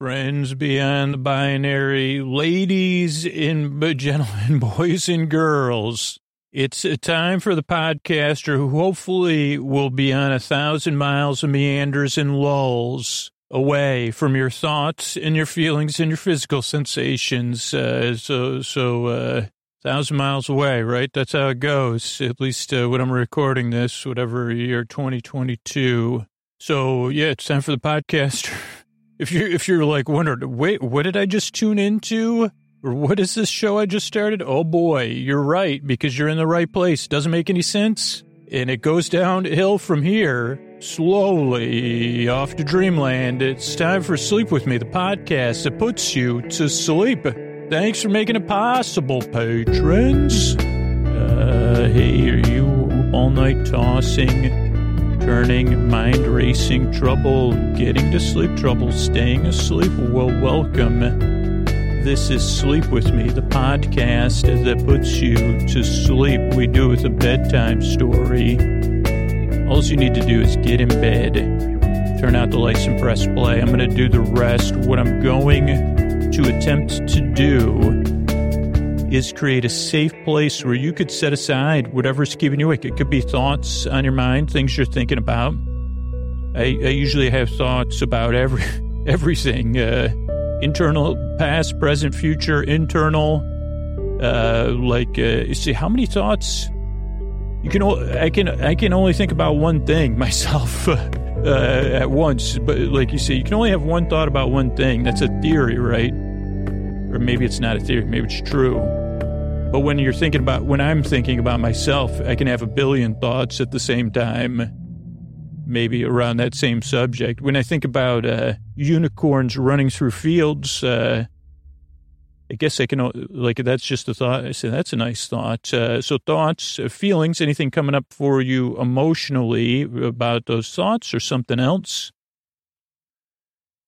Friends beyond the binary, ladies and gentlemen, boys and girls. It's a time for the podcaster who hopefully will be on a thousand miles of meanders and lulls away from your thoughts and your feelings and your physical sensations. Uh, so, so, uh, thousand miles away, right? That's how it goes. At least uh, when I'm recording this, whatever year 2022. So yeah, it's time for the podcaster. If you if you're like wondering, wait, what did I just tune into? Or what is this show I just started? Oh boy, you're right, because you're in the right place. Doesn't make any sense. And it goes downhill from here, slowly off to dreamland. It's time for Sleep With Me, the podcast that puts you to sleep. Thanks for making it possible, patrons. Uh, hey, are you all night tossing? Turning, mind racing trouble, getting to sleep trouble, staying asleep. Well, welcome. This is Sleep With Me, the podcast that puts you to sleep. We do it with a bedtime story. All you need to do is get in bed, turn out the lights and press play. I'm going to do the rest. What I'm going to attempt to do is create a safe place where you could set aside whatever's keeping you awake. It could be thoughts on your mind, things you're thinking about. I, I usually have thoughts about every everything uh, internal, past, present, future, internal. Uh, like, uh, you see, how many thoughts? You can. I can. I can only think about one thing myself uh, at once. But like you say, you can only have one thought about one thing. That's a theory, right? Or maybe it's not a theory. Maybe it's true. But when you're thinking about, when I'm thinking about myself, I can have a billion thoughts at the same time, maybe around that same subject. When I think about uh, unicorns running through fields, uh, I guess I can, like, that's just a thought. I say, that's a nice thought. Uh, so, thoughts, uh, feelings, anything coming up for you emotionally about those thoughts or something else?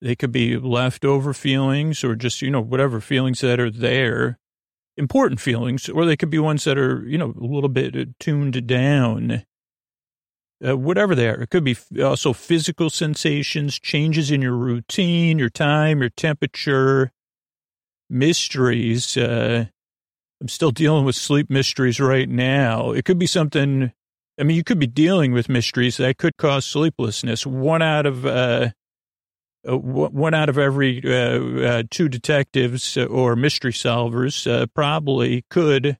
They could be leftover feelings or just, you know, whatever feelings that are there important feelings, or they could be ones that are, you know, a little bit tuned down. Uh, whatever they are. It could be also physical sensations, changes in your routine, your time, your temperature, mysteries. Uh, I'm still dealing with sleep mysteries right now. It could be something, I mean, you could be dealing with mysteries that could cause sleeplessness. One out of, uh, uh, one out of every uh, uh, two detectives or mystery solvers uh, probably could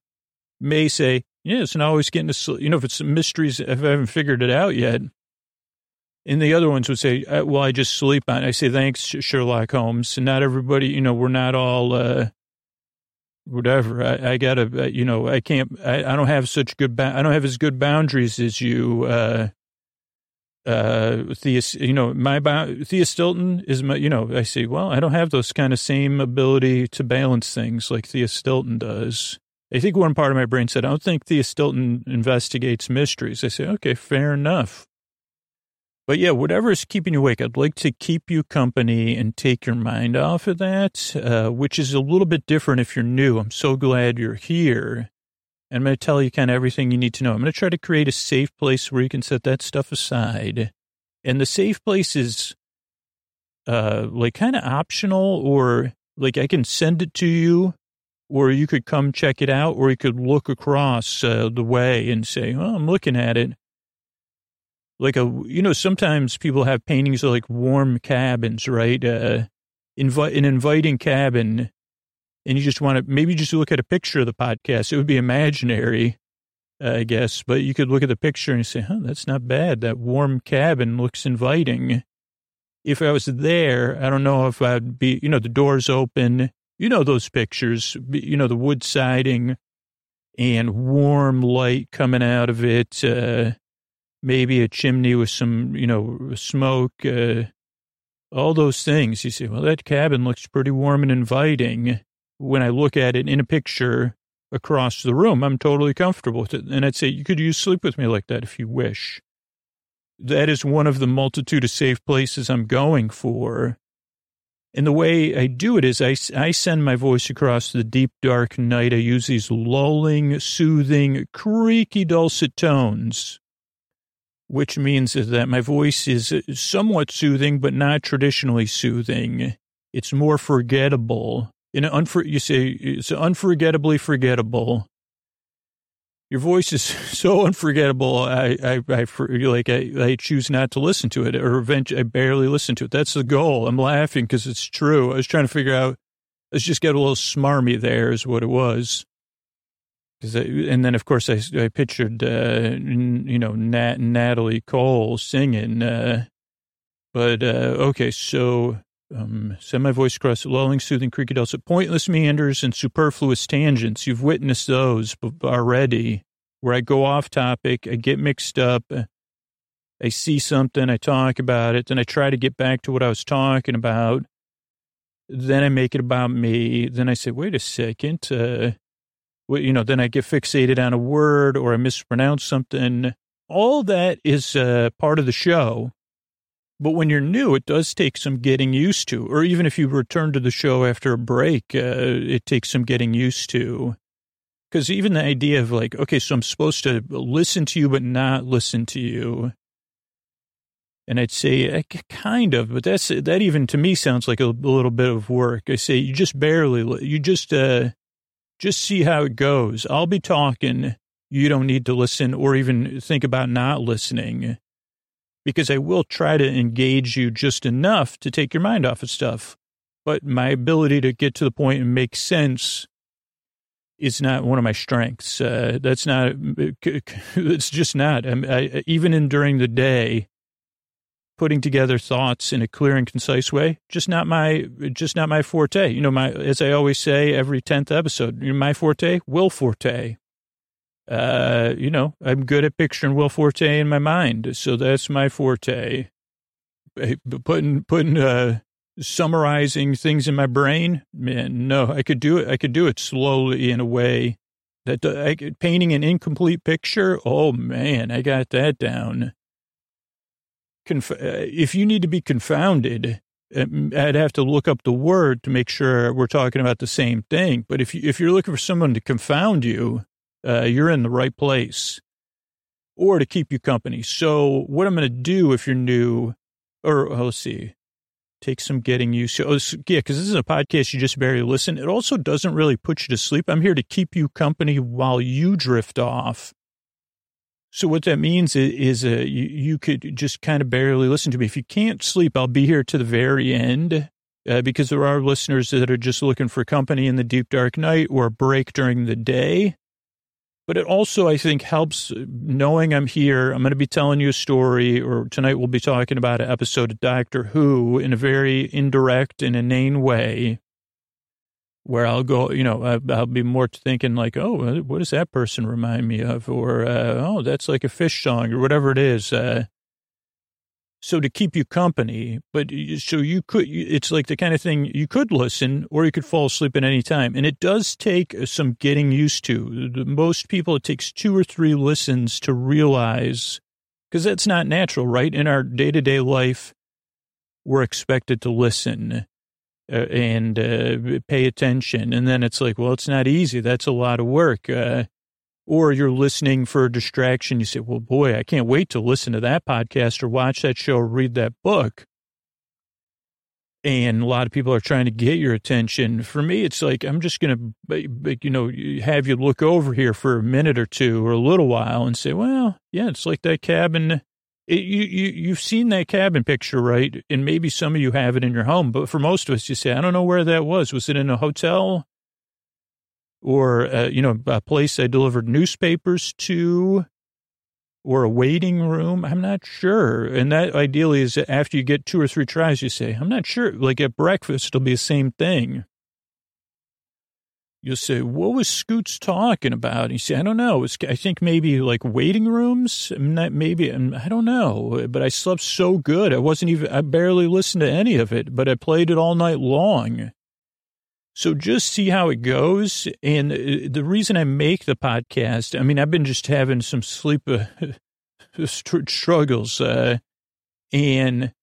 may say, yeah, it's not always getting to. You know, if it's mysteries, if I haven't figured it out yet. And the other ones would say, uh, well, I just sleep on it. I say, thanks, Sherlock Holmes. And not everybody, you know, we're not all, uh, whatever. I, I gotta, you know, I can't, I, I don't have such good, I don't have as good boundaries as you, uh, uh, Thea, you know, my, Thea Stilton is my, you know, I say, well, I don't have those kind of same ability to balance things like Thea Stilton does. I think one part of my brain said, I don't think Thea Stilton investigates mysteries. I say, okay, fair enough. But yeah, whatever is keeping you awake, I'd like to keep you company and take your mind off of that, uh, which is a little bit different if you're new. I'm so glad you're here. I'm going to tell you kind of everything you need to know. I'm going to try to create a safe place where you can set that stuff aside. And the safe place is uh, like kind of optional, or like I can send it to you, or you could come check it out, or you could look across uh, the way and say, "Oh, I'm looking at it." Like a, you know, sometimes people have paintings of like warm cabins, right? Uh, invite an inviting cabin and you just want to maybe just look at a picture of the podcast. It would be imaginary, uh, I guess, but you could look at the picture and say, huh, that's not bad. That warm cabin looks inviting. If I was there, I don't know if I'd be, you know, the doors open, you know, those pictures, you know, the wood siding and warm light coming out of it. Uh, maybe a chimney with some, you know, smoke, uh, all those things. You say, well, that cabin looks pretty warm and inviting when I look at it in a picture across the room, I'm totally comfortable with it. And I'd say, you could use sleep with me like that if you wish. That is one of the multitude of safe places I'm going for. And the way I do it is I, I send my voice across the deep, dark night. I use these lulling, soothing, creaky, dulcet tones, which means that my voice is somewhat soothing, but not traditionally soothing. it's more forgettable. An unfor- you say it's unforgettably forgettable. Your voice is so unforgettable. I, I, I like, I, I choose not to listen to it or eventually I barely listen to it. That's the goal. I'm laughing because it's true. I was trying to figure out, let's just get a little smarmy there is what it was. I, and then, of course, I, I pictured, uh, you know, Nat, Natalie Cole singing. Uh, but, uh, okay, so um, semi voice cross, lulling, soothing, creaky dulcet, pointless meanders and superfluous tangents. You've witnessed those already where I go off topic, I get mixed up, I see something, I talk about it, then I try to get back to what I was talking about. Then I make it about me. Then I say, wait a second, uh, you know, then I get fixated on a word or I mispronounce something. All that is uh, part of the show. But when you're new, it does take some getting used to. Or even if you return to the show after a break, uh, it takes some getting used to. Because even the idea of like, okay, so I'm supposed to listen to you, but not listen to you. And I'd say, kind of, but that's, that even to me sounds like a, a little bit of work. I say, you just barely, you just, uh, just see how it goes. I'll be talking. You don't need to listen or even think about not listening because I will try to engage you just enough to take your mind off of stuff. But my ability to get to the point and make sense is not one of my strengths. Uh, that's not, it's just not. I, I, even in during the day, putting together thoughts in a clear and concise way, just not my, just not my forte. You know, my, as I always say every 10th episode, my forte, Will Forte. Uh, you know, I'm good at picturing Will Forte in my mind. So that's my forte. Putting, putting, uh, summarizing things in my brain, man, no, I could do it. I could do it slowly in a way that I could, painting an incomplete picture. Oh man, I got that down. Conf- uh, if you need to be confounded, um, I'd have to look up the word to make sure we're talking about the same thing. But if you, if you're looking for someone to confound you, uh, you're in the right place or to keep you company. So what I'm going to do if you're new, or oh, let's see, take some getting used to. Oh, yeah, because this is a podcast you just barely listen. It also doesn't really put you to sleep. I'm here to keep you company while you drift off. So what that means is, is uh, you, you, could just kind of barely listen to me. If you can't sleep, I'll be here to the very end uh, because there are listeners that are just looking for company in the deep dark night or a break during the day. But it also, I think, helps knowing I'm here. I'm going to be telling you a story, or tonight we'll be talking about an episode of Doctor Who in a very indirect and inane way, where I'll go, you know, I'll be more thinking like, oh, what does that person remind me of? Or, uh, oh, that's like a fish song or whatever it is. Uh, so to keep you company, but so you could, it's like the kind of thing you could listen or you could fall asleep at any time. And it does take some getting used to. Most people, it takes two or three listens to realize, because that's not natural, right? In our day to day life, we're expected to listen uh, and uh, pay attention. And then it's like, well, it's not easy. That's a lot of work. Uh, or you're listening for a distraction. You say, well, boy, I can't wait to listen to that podcast or watch that show or read that book. And a lot of people are trying to get your attention. For me, it's like, I'm just going to, you know, have you look over here for a minute or two or a little while and say, well, yeah, it's like that cabin. It, you, you, you've seen that cabin picture, right? And maybe some of you have it in your home, but for most of us, you say, I don't know where that was. Was it in a hotel? Or, uh, you know, a place I delivered newspapers to or a waiting room. I'm not sure. And that ideally is after you get two or three tries, you say, I'm not sure. Like at breakfast, it'll be the same thing. You'll say, what was Scoots talking about? And you say, I don't know. Was, I think maybe like waiting rooms. Not, maybe, I don't know. But I slept so good. I wasn't even, I barely listened to any of it, but I played it all night long. So just see how it goes. And uh, the reason I make the podcast, I mean, I've been just having some sleep uh, struggles, uh, and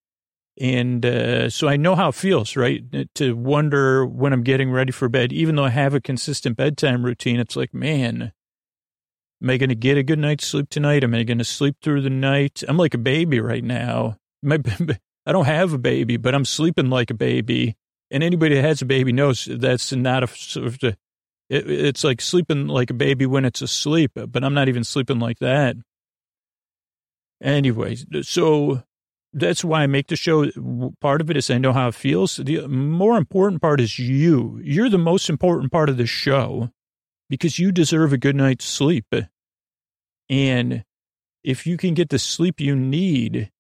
and uh, so I know how it feels, right? To wonder when I'm getting ready for bed, even though I have a consistent bedtime routine. It's like, man, am I going to get a good night's sleep tonight? Am I going to sleep through the night? I'm like a baby right now. My, I don't have a baby, but I'm sleeping like a baby And anybody that has a baby knows that's not a sort of, it, it's like sleeping like a baby when it's asleep, but I'm not even sleeping like that. Anyway, so that's why I make the show. Part of it is I know how it feels. The more important part is you. You're the most important part of the show because you deserve a good night's sleep. And if you can get the sleep you need,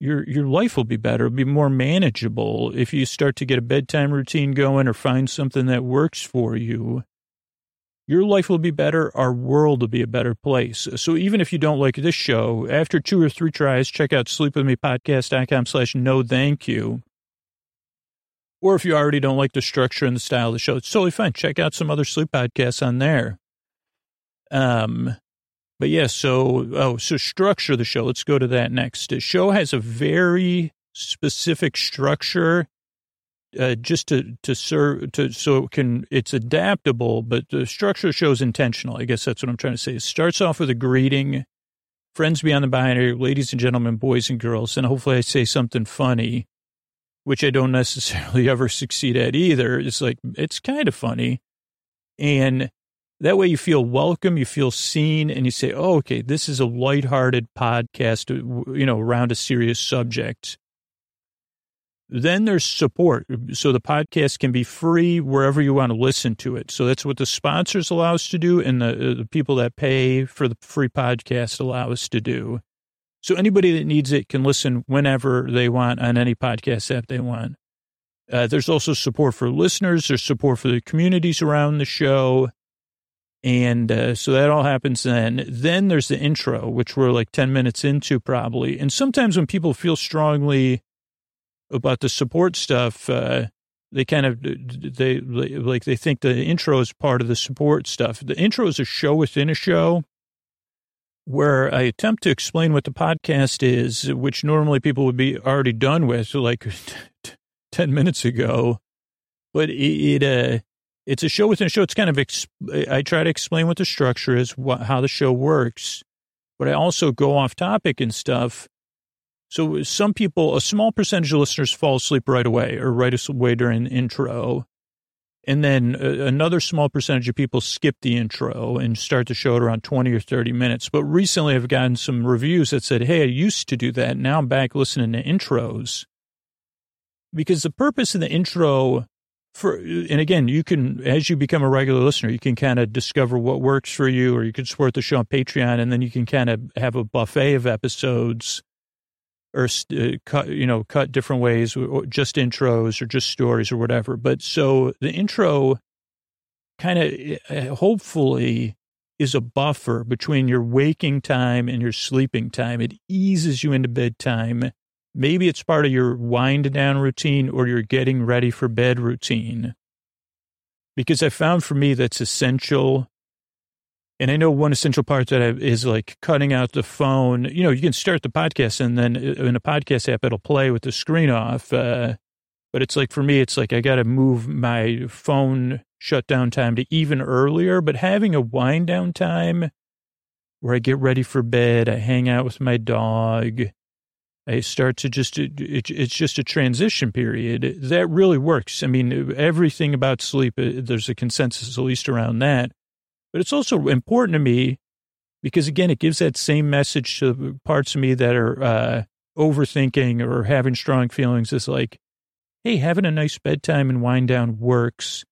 your your life will be better, It'll be more manageable if you start to get a bedtime routine going or find something that works for you. Your life will be better. Our world will be a better place. So even if you don't like this show, after two or three tries, check out sleepwithmepodcast.com slash no thank you. Or if you already don't like the structure and the style of the show, it's totally fine. Check out some other sleep podcasts on there. Um, but yeah, so, oh, so structure the show. Let's go to that next. The show has a very specific structure uh, just to to serve to so it can it's adaptable, but the structure shows intentional. I guess that's what I'm trying to say. It starts off with a greeting, friends beyond the binary, ladies and gentlemen, boys and girls, and hopefully I say something funny, which I don't necessarily ever succeed at either. It's like it's kind of funny, and that way you feel welcome, you feel seen, and you say, "Oh, okay, this is a lighthearted podcast, you know, around a serious subject." Then there's support. So the podcast can be free wherever you want to listen to it. So that's what the sponsors allow us to do, and the, uh, the people that pay for the free podcast allow us to do. So anybody that needs it can listen whenever they want on any podcast app they want. Uh, there's also support for listeners. There's support for the communities around the show. And uh, so that all happens then. Then there's the intro, which we're like 10 minutes into probably. And sometimes when people feel strongly about the support stuff, uh, they kind of they like they think the intro is part of the support stuff. The intro is a show within a show where I attempt to explain what the podcast is, which normally people would be already done with like 10 minutes ago. But it, it uh, it's a show within a show. It's kind of, I try to explain what the structure is, what, how the show works, but I also go off topic and stuff so some people, a small percentage of listeners fall asleep right away or right away during the intro. And then uh, another small percentage of people skip the intro and start the show at around 20 or 30 minutes. But recently I've gotten some reviews that said, Hey, I used to do that. Now I'm back listening to intros because the purpose of the intro for, and again, you can, as you become a regular listener, you can kind of discover what works for you or you can support the show on Patreon and then you can kind of have a buffet of episodes or uh, cut, you know, cut different ways, or just intros or just stories or whatever. But so the intro kind of uh, hopefully is a buffer between your waking time and your sleeping time. It eases you into bedtime. Maybe it's part of your wind down routine or your getting ready for bed routine. Because I found for me that's essential and I know one essential part that I, is like cutting out the phone. You know, you can start the podcast and then uh, in a podcast app, it'll play with the screen off. Uh, but it's like for me, it's like I got to move my phone shutdown time to even earlier. But having a wind down time where I get ready for bed, I hang out with my dog, I start to just, it, it's just a transition period. That really works. I mean, everything about sleep, uh, there's a consensus, at least around that. But it's also important to me because, again, it gives that same message to parts of me that are uh, overthinking or having strong feelings. It's like, hey, having a nice bedtime and wind down works.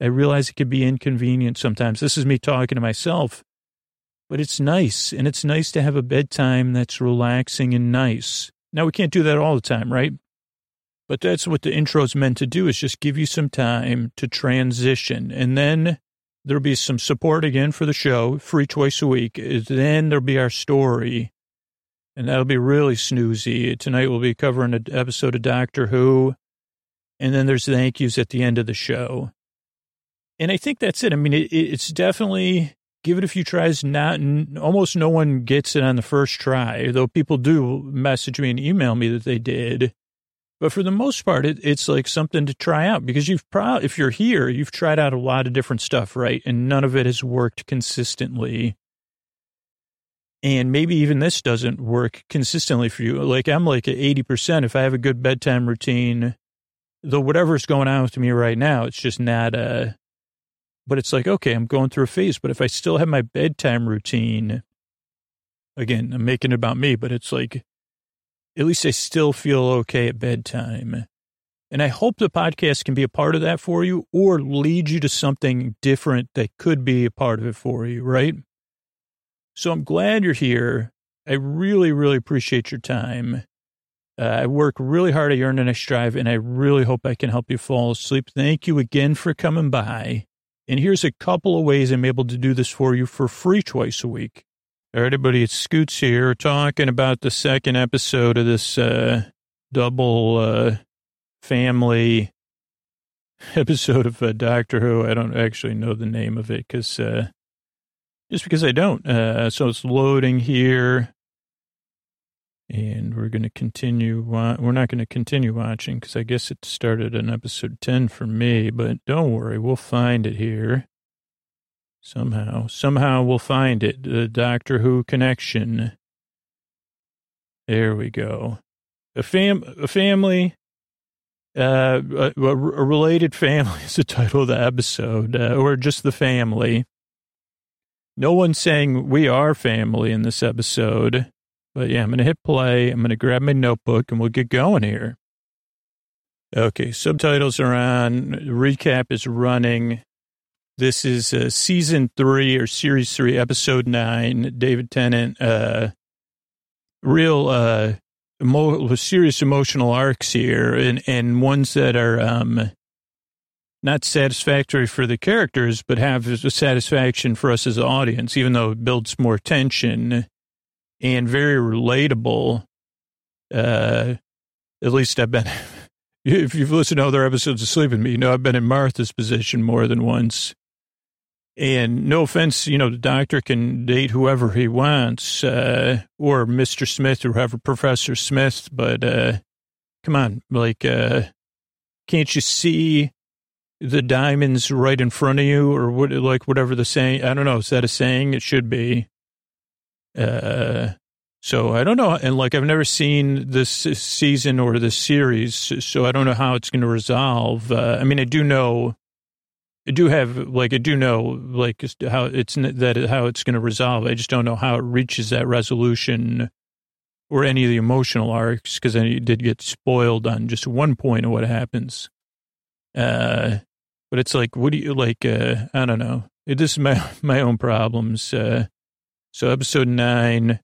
I realize it can be inconvenient sometimes. This is me talking to myself, but it's nice. And it's nice to have a bedtime that's relaxing and nice. Now, we can't do that all the time, right? But that's what the intro is meant to do is just give you some time to transition. And then There'll be some support again for the show, free twice a week. Then there'll be our story, and that'll be really snoozy. Tonight we'll be covering an episode of Doctor Who, and then there's thank yous at the end of the show. And I think that's it. I mean, it, it's definitely give it a few tries. Not almost no one gets it on the first try, though people do message me and email me that they did. But for the most part, it, it's like something to try out because you've probably, if you're here, you've tried out a lot of different stuff, right? And none of it has worked consistently. And maybe even this doesn't work consistently for you. Like I'm like at 80%. If I have a good bedtime routine, though whatever's going on with me right now, it's just not, uh, but it's like, okay, I'm going through a phase, but if I still have my bedtime routine, again, I'm making it about me, but it's like, at least I still feel okay at bedtime. And I hope the podcast can be a part of that for you or lead you to something different that could be a part of it for you, right? So I'm glad you're here. I really, really appreciate your time. Uh, I work really hard I Earn the Next Drive, and I really hope I can help you fall asleep. Thank you again for coming by. And here's a couple of ways I'm able to do this for you for free twice a week. All right, everybody, it's Scoots here talking about the second episode of this uh, double uh, family episode of uh, Doctor Who. I don't actually know the name of it because uh, just because I don't. Uh, so it's loading here, and we're going to continue. Wa- we're not going to continue watching because I guess it started on episode ten for me. But don't worry, we'll find it here somehow. Somehow we'll find it. The Doctor Who connection. There we go. A fam, a family uh, a, a, related family is the title of the episode, uh, or just the family. No one's saying we are family in this episode, but yeah, I'm going to hit play. I'm going to grab my notebook and we'll get going here. Okay, subtitles are on. Recap is running. This is uh, season three or series three, episode nine. David Tennant, uh, real uh, emo- serious emotional arcs here and, and ones that are um, not satisfactory for the characters, but have satisfaction for us as an audience, even though it builds more tension and very relatable. Uh, at least I've been, if you've listened to other episodes of Sleep With Me, you know I've been in Martha's position more than once. And no offense, you know, the doctor can date whoever he wants, uh, or Mr. Smith or whoever, Professor Smith, but, uh, come on, like, uh, can't you see the diamonds right in front of you or what, like whatever the saying, I don't know, is that a saying? It should be. Uh, so I don't know. And like, I've never seen this season or this series, so I don't know how it's going to resolve. Uh, I mean, I do know I do have like I do know like how it's that how it's going to resolve. I just don't know how it reaches that resolution or any of the emotional arcs because I did get spoiled on just one point of what happens. Uh, but it's like, what do you like? Uh, I don't know. It, this is my my own problems. Uh, so episode nine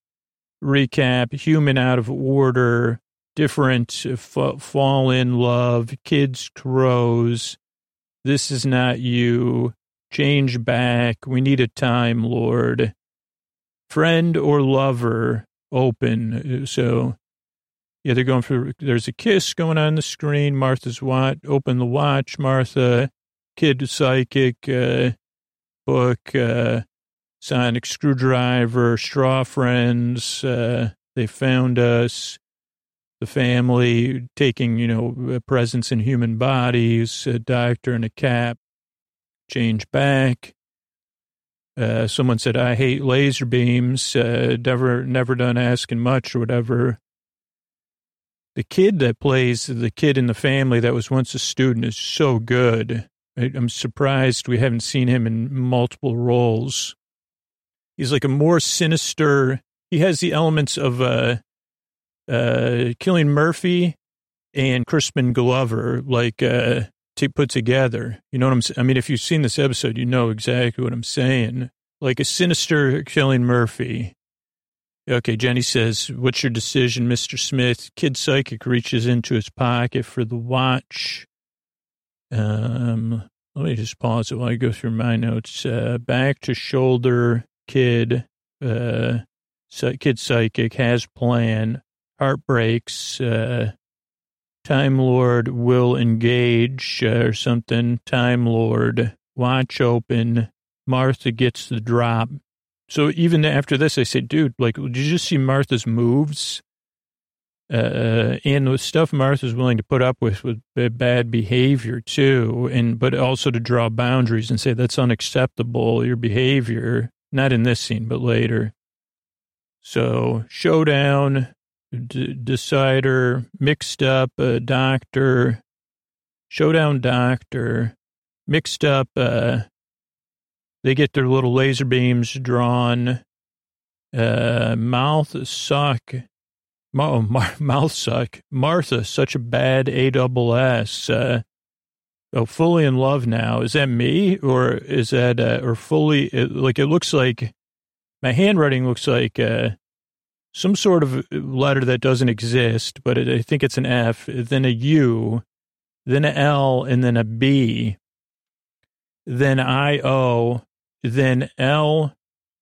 recap: human out of order, different, uh, fall in love, kids crows this is not you. Change back. We need a time, Lord. Friend or lover, open. So, yeah, they're going for, there's a kiss going on the screen. Martha's watch, open the watch, Martha. Kid psychic, uh, book, uh, sonic screwdriver, straw friends. Uh, they found us the family taking, you know, presence in human bodies, a doctor in a cap, change back. Uh, someone said, I hate laser beams, uh, never, never done asking much or whatever. The kid that plays the kid in the family that was once a student is so good. I'm surprised we haven't seen him in multiple roles. He's like a more sinister, he has the elements of, uh, uh, Cillian Murphy and Crispin Glover, like, uh, to put together. You know what I'm saying? I mean, if you've seen this episode, you know exactly what I'm saying. Like a sinister Cillian Murphy. Okay, Jenny says, What's your decision, Mr. Smith? Kid Psychic reaches into his pocket for the watch. Um, let me just pause it while I go through my notes. Uh, back to shoulder, kid, uh, kid psychic has plan heartbreaks, uh, Time Lord will engage uh, or something. Time Lord, watch open. Martha gets the drop. So even after this, I said, dude, like, did you just see Martha's moves? Uh, and the stuff Martha's willing to put up with with bad behavior too, and but also to draw boundaries and say that's unacceptable. Your behavior, not in this scene, but later. So showdown, d- decider, mixed up, a doctor, Showdown Doctor, mixed up. Uh, they get their little laser beams drawn. Uh, mouth suck. Oh, mouth suck. Martha, such a bad A double S. Uh, oh, fully in love now. Is that me or is that uh, or fully? It, like it looks like my handwriting looks like uh, some sort of letter that doesn't exist, but it, I think it's an F, then a U, then a L, and then a B, then I O, then L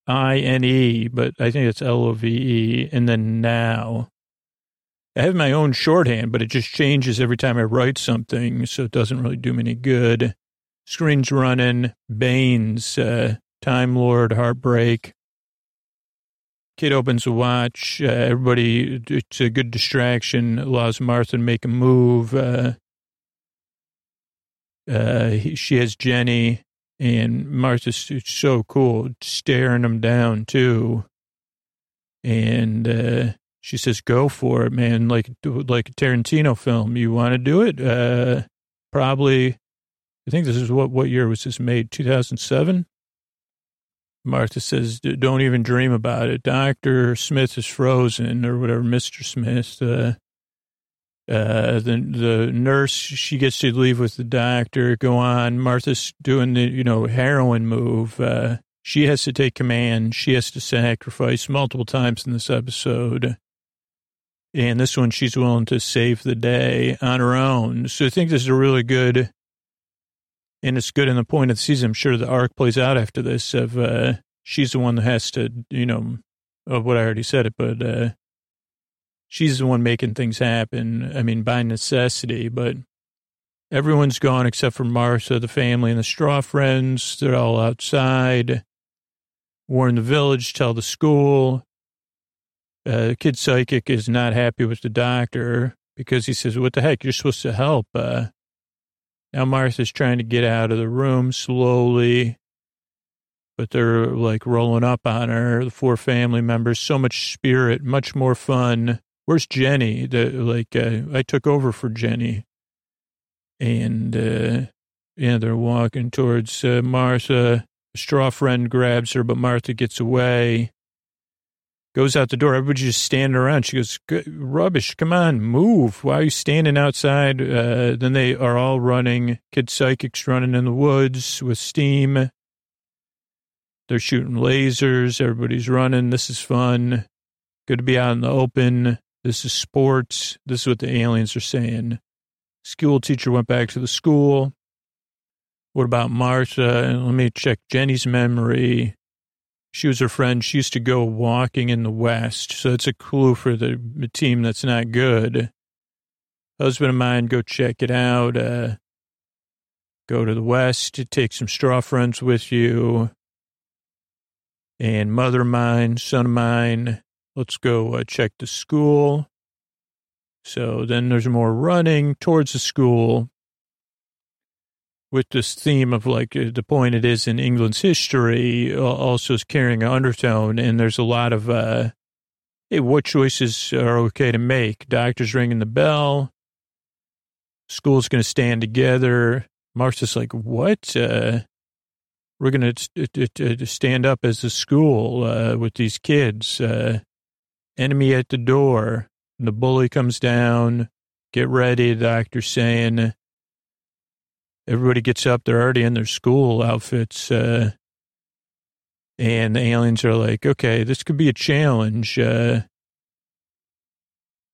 I N E, but I think it's L O V E, and then now. I have my own shorthand, but it just changes every time I write something, so it doesn't really do me any good. Screen's running, Baines, uh, Time Lord, Heartbreak. Kid opens a watch. Uh, everybody, it's a good distraction. Allows Martha to make a move. Uh, uh, he, she has Jenny, and Martha's so cool, staring him down too. And uh, she says, "Go for it, man! Like like a Tarantino film. You want to do it? Uh, probably. I think this is what what year was this made? Two thousand seven. Martha says, don't even dream about it. Dr. Smith is frozen or whatever, Mr. Smith. Uh, uh, the, the nurse, she gets to leave with the doctor, go on. Martha's doing the, you know, heroin move. Uh, she has to take command. She has to sacrifice multiple times in this episode. And this one, she's willing to save the day on her own. So I think this is a really good and it's good in the point of the season. I'm sure the arc plays out after this of uh, she's the one that has to, you know, of what I already said it, but uh, she's the one making things happen. I mean, by necessity, but everyone's gone except for Martha, the family, and the straw friends. They're all outside. Warn the village, tell the school. Uh, kid psychic is not happy with the doctor because he says, What the heck? You're supposed to help. Uh, now Martha's trying to get out of the room slowly, but they're like rolling up on her. The four family members, so much spirit, much more fun. Where's Jenny? The like uh, I took over for Jenny, and uh, yeah, they're walking towards uh, Martha. Straw friend grabs her, but Martha gets away goes out the door. Everybody's just standing around. She goes, rubbish. Come on, move. Why are you standing outside? Uh, then they are all running. Kid psychics running in the woods with steam. They're shooting lasers. Everybody's running. This is fun. Good to be out in the open. This is sports. This is what the aliens are saying. School teacher went back to the school. What about Martha? Let me check Jenny's memory. She was her friend. She used to go walking in the West. So it's a clue for the, team that's not good. Husband of mine, go check it out. Uh, go to the West, take some straw friends with you. And mother of mine, son of mine, let's go uh, check the school. So then there's more running towards the school with this theme of like uh, the point it is in England's history also is carrying an undertone. And there's a lot of, uh, hey, what choices are okay to make? Doctor's ringing the bell. School's going to stand together. Martha's like, what? Uh, we're going to stand up as a school uh, with these kids. Uh, enemy at the door. And the bully comes down. Get ready. The doctor's saying, everybody gets up. They're already in their school outfits. Uh, and the aliens are like, okay, this could be a challenge. Uh,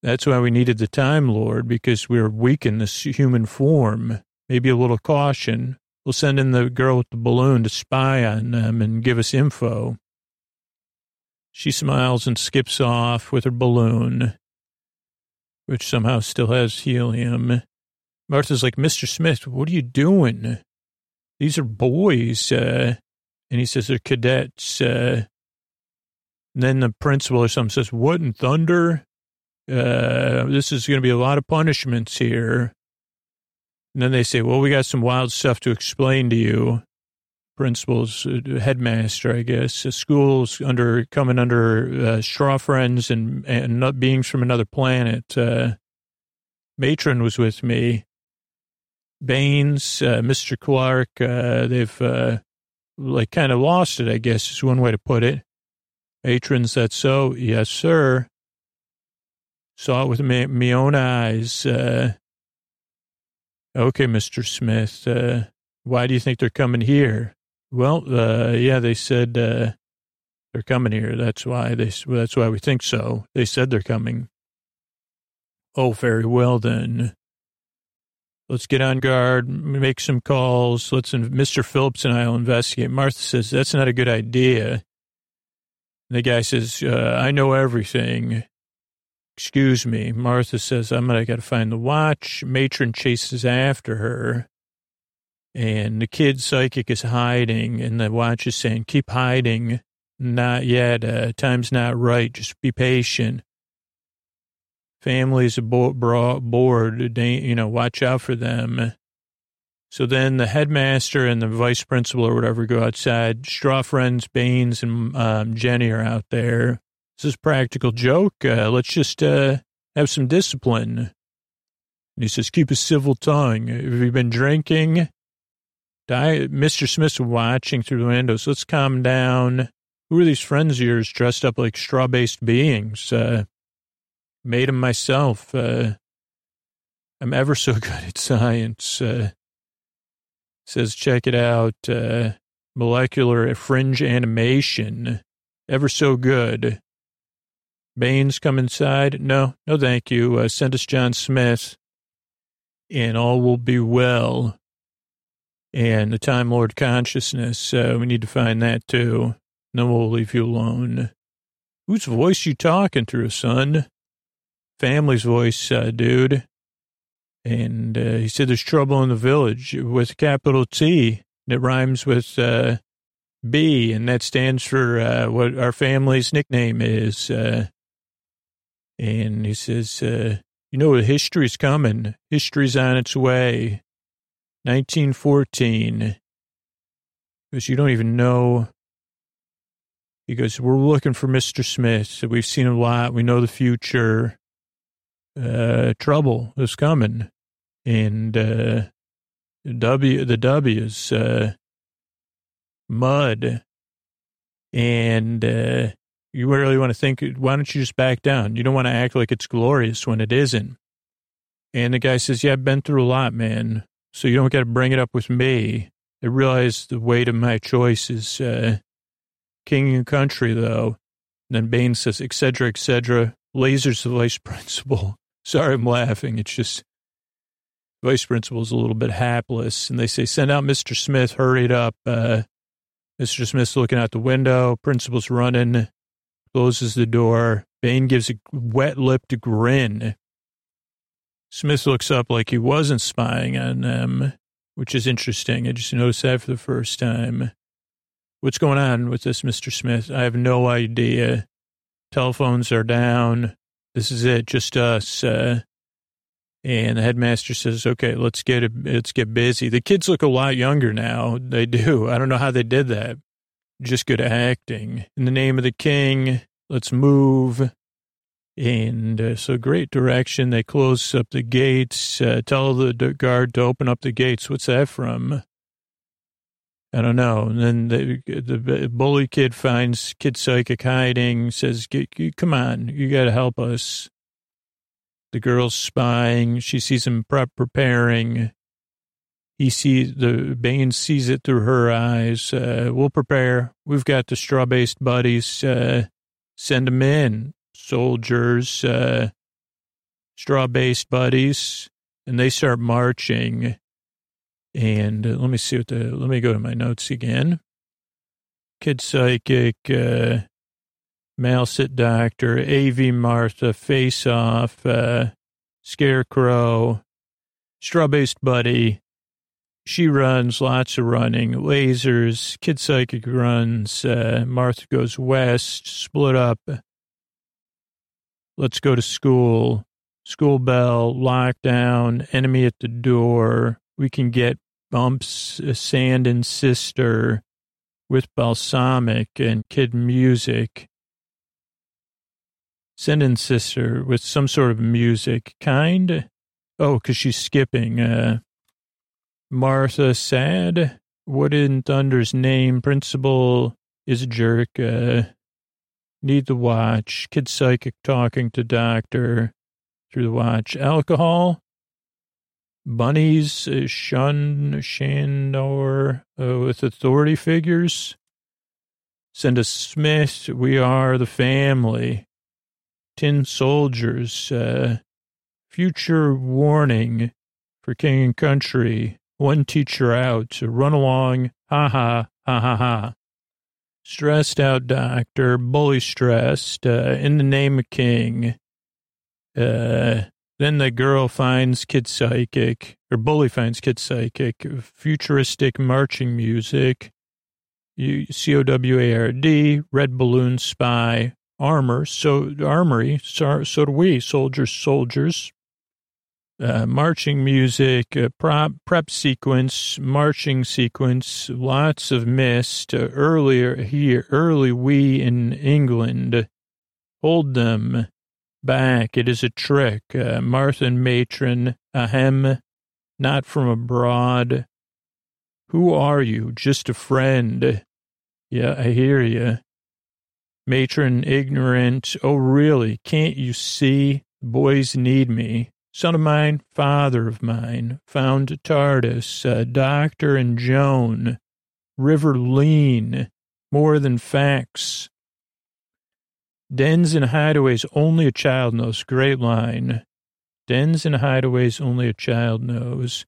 that's why we needed the Time Lord because we're weak in this human form. Maybe a little caution. We'll send in the girl with the balloon to spy on them and give us info. She smiles and skips off with her balloon, which somehow still has helium. Martha's like, Mr. Smith, what are you doing? These are boys. Uh, and he says, they're cadets. Uh, then the principal or something says, what in thunder? Uh, this is going to be a lot of punishments here. And then they say, well, we got some wild stuff to explain to you. Principal's uh, headmaster, I guess. The school's under, coming under uh, straw friends and, and beings from another planet. Uh, matron was with me Baines, uh, Mr. Clark, uh, they've, uh, like kind of lost it, I guess is one way to put it. Patrons, that's so. Yes, sir. Saw it with my, my own eyes. Uh, okay, Mr. Smith. Uh, why do you think they're coming here? Well, uh, yeah, they said, they're coming here. That's why they, that's why we think so. They said they're coming. Oh, very well then. Let's get on guard, make some calls. Let's, Mr. Phillips and I will investigate. Martha says, that's not a good idea. The guy says, uh, I know everything. Excuse me. Martha says, I'm going to got to find the watch. Matron chases after her. And the kid psychic is hiding, and the watch is saying, keep hiding. Not yet. Uh, time's not right. Just be patient. Families bored. You know, watch out for them. So then the headmaster and the vice principal or whatever go outside. Straw friends, Baines, and um, Jenny are out there. This is practical joke. Uh, let's just uh, have some discipline. And he says, keep a civil tongue. Have you been drinking? Die. Mr. Smith's watching through the windows. Let's calm down. Who are these friends of yours dressed up like straw-based beings? Uh, made them myself. Uh, I'm ever so good at science. Uh, says, check it out. Uh, molecular fringe animation. Ever so good. Baines come inside. No, no, thank you. Uh, send us John Smith and all will be well. And the Time Lord consciousness, uh, we need to find that too. Then we'll leave you alone. Whose voice you talking through, son? Family's voice, uh, dude. And uh, he said there's trouble in the village with capital T that rhymes with uh, B, and that stands for uh, what our family's nickname is. Uh, and he says, uh, you know, history's coming. History's on its way. 1914. Because you don't even know. He goes, we're looking for Mr. Smith. We've seen a lot. We know the future. Uh, trouble is coming and uh, W the W is uh, mud, and uh, you really want to think. Why don't you just back down? You don't want to act like it's glorious when it isn't. And the guy says, "Yeah, I've been through a lot, man. So you don't got to bring it up with me. I realize the weight of my choice is uh, king and country, though." And then Baines says, "Et cetera, et cetera." Lasers the vice principal. Sorry, I'm laughing. It's just vice principal's a little bit hapless, and they say, send out Mr. Smith, hurry it up. Uh, Mr. Smith's looking out the window, principal's running, closes the door. Bain gives a wet-lipped grin. Smith looks up like he wasn't spying on them, which is interesting. I just noticed that for the first time. What's going on with this, Mr. Smith? I have no idea. Telephones are down. This is it, just us. Uh, and the headmaster says, okay, let's get it, let's get busy. The kids look a lot younger now. They do. I don't know how they did that. Just good acting. In the name of the king, let's move. And uh, so great direction. They close up the gates, uh, tell the guard to open up the gates. What's that from? I don't know. And then the, the bully kid finds kid psychic hiding, says, come on, you got to help us. The girl's spying. She sees him prep preparing. He sees the Bane sees it through her eyes. Uh, we'll prepare. We've got the straw based buddies. Uh, send them in, soldiers, uh, straw based buddies, and they start marching. And uh, let me see what the let me go to my notes again. Kid psychic, uh, Male sit doctor, AV Martha, face off, uh, scarecrow, straw based buddy. She runs, lots of running, lasers, kid psychic runs, uh, Martha goes west, split up. Let's go to school. School bell, lockdown, enemy at the door. We can get bumps, uh, sand and sister with balsamic and kid music. Send in sister with some sort of music kind. Oh, because she's skipping. Uh, Martha sad. What in thunder's name? Principal is a jerk. Uh, need the watch. Kid psychic talking to doctor through the watch. Alcohol. Bunnies uh, shun Shandor uh, with authority figures. Send a Smith. We are the family. Tin soldiers. Uh, future warning for king and country. One teacher out. Run along. Ha ha. Ha ha ha. Stressed out doctor. Bully stressed. Uh, in the name of king. Uh, then the girl finds kid psychic, or bully finds kid psychic, futuristic marching music, C O W A R D, red balloon spy, armor, so armory, so, so do we, soldiers, soldiers, uh, marching music, uh, prop, prep sequence, marching sequence, lots of mist, uh, earlier here, early we in England, hold them, back. It is a trick. Uh, Martha and matron, ahem, not from abroad. Who are you? Just a friend. Yeah, I hear you. Matron, ignorant. Oh, really? Can't you see? Boys need me. Son of mine, father of mine, found TARDIS, uh, Doctor and Joan, River Leen, more than facts. Dens and hideaways only a child knows. Great line. Dens and hideaways only a child knows.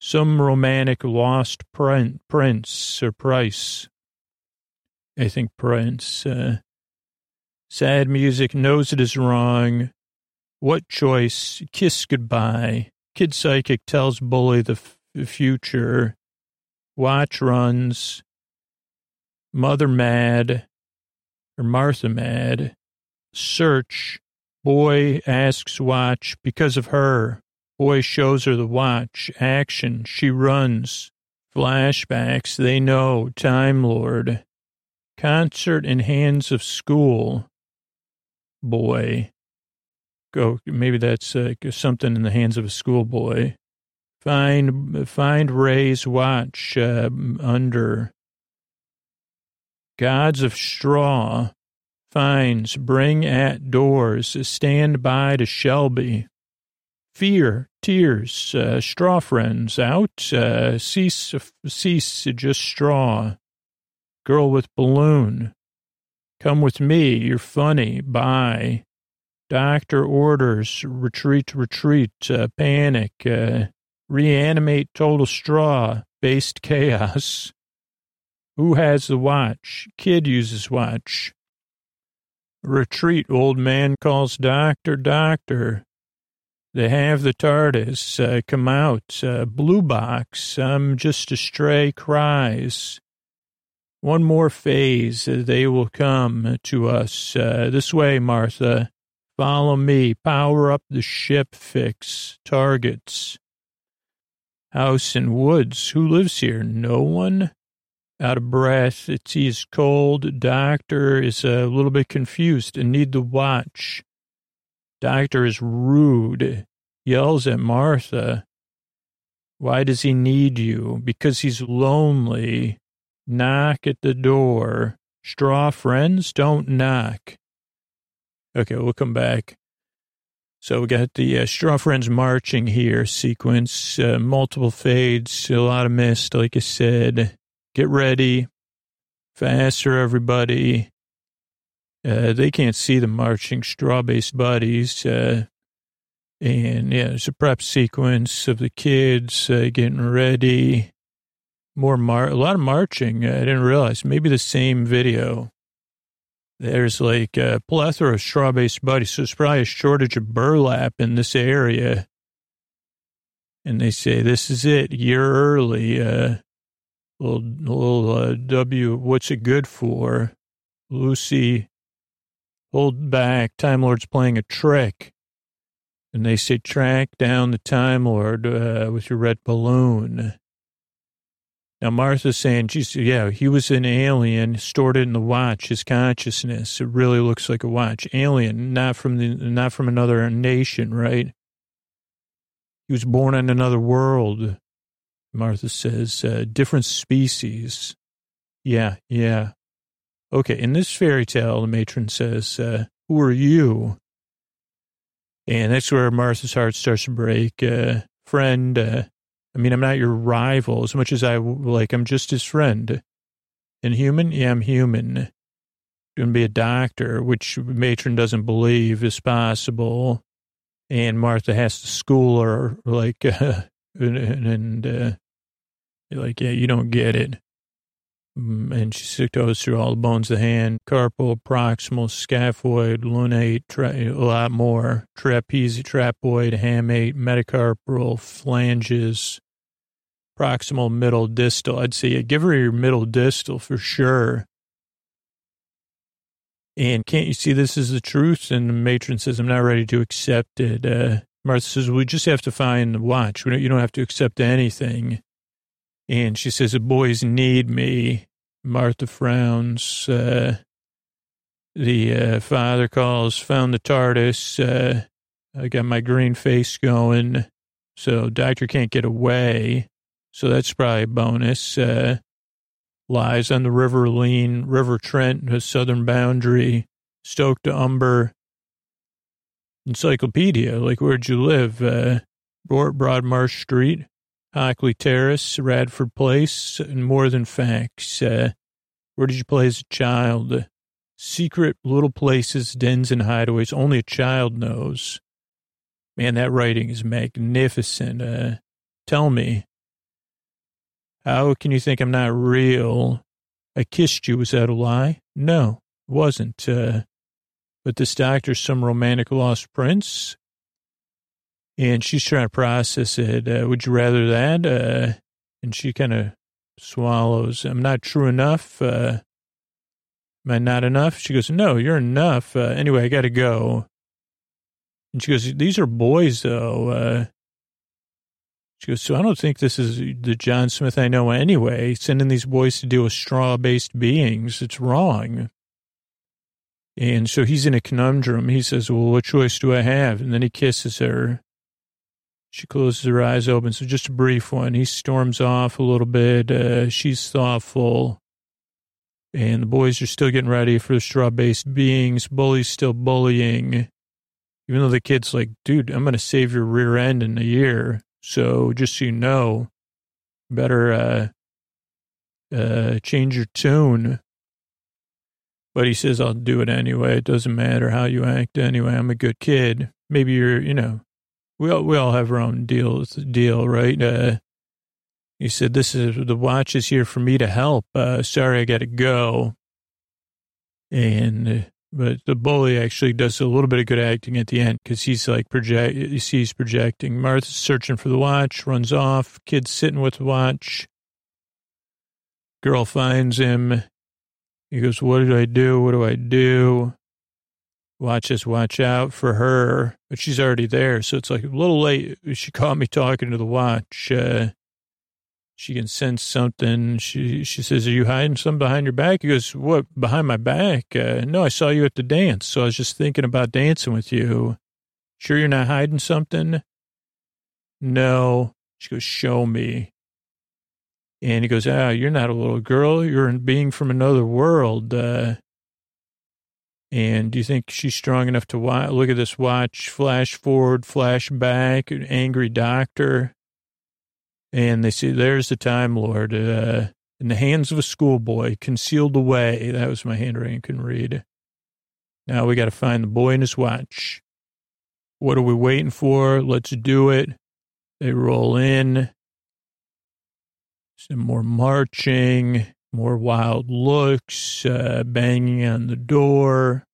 Some romantic lost prince or price. I think prince. Uh, sad music knows it is wrong. What choice? Kiss goodbye. Kid psychic tells bully the f- future. Watch runs. Mother mad or Martha mad. Search. Boy asks watch because of her. Boy shows her the watch. Action. She runs. Flashbacks. They know. Time Lord. Concert in hands of school. Boy. Go. Maybe that's uh, something in the hands of a schoolboy. Find find Ray's watch uh, under Gods of straw, finds, bring at doors, stand by to Shelby. Fear, tears, uh, straw friends out, uh, cease, cease, just straw. Girl with balloon. Come with me, you're funny, bye. Doctor orders, retreat, retreat, uh, panic, uh, reanimate total straw, based chaos. Who has the watch? Kid uses watch. Retreat, old man calls doctor, doctor. They have the TARDIS. Uh, come out. Uh, blue box. I'm just a stray cries. One more phase. Uh, they will come to us. Uh, this way, Martha. Follow me. Power up the ship. Fix targets. House and woods. Who lives here? No one? Out of breath. It's he's cold. Doctor is a little bit confused and need the watch. Doctor is rude. Yells at Martha. Why does he need you? Because he's lonely. Knock at the door. Straw friends don't knock. Okay, we'll come back. So we got the uh, Straw Friends marching here sequence, uh, multiple fades, a lot of mist, like I said. Get ready. Faster, everybody. Uh, they can't see the marching straw-based buddies. Uh, and yeah, it's a prep sequence of the kids uh, getting ready. More mar, a lot of marching. I didn't realize. Maybe the same video. There's like a plethora of straw-based buddies, so it's probably a shortage of burlap in this area. And they say this is it, year early. Little, little uh, W, what's it good for? Lucy, hold back. Time Lord's playing a trick. And they say, track down the Time Lord uh, with your red balloon. Now, Martha's saying, geez, yeah, he was an alien, stored in the watch, his consciousness. It really looks like a watch. Alien, not from the, not from another nation, right? He was born in another world Martha says, uh, different species. Yeah, yeah. Okay, in this fairy tale, the matron says, uh, who are you? And that's where Martha's heart starts to break. Uh, friend, uh, I mean, I'm not your rival as much as I like, I'm just his friend. And human? Yeah, I'm human. Going to be a doctor, which matron doesn't believe is possible. And Martha has to school her, like, and, and uh, like, yeah, you don't get it. Mm, and she goes through all the bones of the hand, carpal, proximal, scaphoid, lunate, tra- a lot more, trapezius, trapezoid, hamate, metacarpal, phalanges, proximal, middle, distal. I'd say yeah, give her your middle distal for sure. And can't you see this is the truth? And the matron says, I'm not ready to accept it. Uh, Martha says, we just have to find the watch. We don't, you don't have to accept anything. And she says, the boys need me. Martha frowns. Uh, the uh, father calls, found the TARDIS. Uh, I got my green face going. So doctor can't get away. So that's probably a bonus. Uh, lies on the River Leen, River Trent, the southern boundary, Stoke to Umber. Encyclopedia, like where'd you live? Uh, Broadmarsh Street. Hockley Terrace, Radford Place, and more than facts. Uh, where did you play as a child? Secret little places, dens, and hideaways only a child knows. Man, that writing is magnificent. Uh, tell me, how can you think I'm not real? I kissed you. Was that a lie? No, it wasn't. Uh, but this doctor's some romantic lost prince and she's trying to process it. Uh, would you rather that? Uh, and she kind of swallows. I'm not true enough. Uh, am I not enough? She goes, no, you're enough. Uh, anyway, I got to go. And she goes, these are boys though. Uh, she goes, so I don't think this is the John Smith I know anyway. Sending these boys to deal with straw-based beings. It's wrong. And so he's in a conundrum. He says, well, what choice do I have? And then he kisses her. She closes her eyes open. So just a brief one. He storms off a little bit. Uh, she's thoughtful. And the boys are still getting ready for the straw based beings. Bully's still bullying. Even though the kid's like, dude, I'm going to save your rear end in a year. So just so you know, better uh, uh, change your tune. But he says, I'll do it anyway. It doesn't matter how you act anyway. I'm a good kid. Maybe you're, you know, we all, we all have our own deal, deal, right? Uh, he said, this is, the watch is here for me to help. Uh, sorry, I got to go. And, uh, but the bully actually does a little bit of good acting at the end because he's like project, he sees projecting. Martha's searching for the watch, runs off. Kid's sitting with the watch. Girl finds him. He goes, what did I do? What do I do? Watch us watch out for her, but she's already there. So it's like a little late. She caught me talking to the watch. Uh, she can sense something. She, she says, are you hiding something behind your back? He goes, what, behind my back? Uh, no, I saw you at the dance. So I was just thinking about dancing with you. Sure you're not hiding something? No. She goes, show me. And he goes, ah, you're not a little girl. You're a being from another world. Uh, and do you think she's strong enough to watch? Look at this watch, flash forward, flash back, angry doctor. And they say, there's the Time Lord, uh, in the hands of a schoolboy, concealed away. That was my handwriting, can read. Now we got to find the boy and his watch. What are we waiting for? Let's do it. They roll in. Some more marching more wild looks, uh, banging on the door.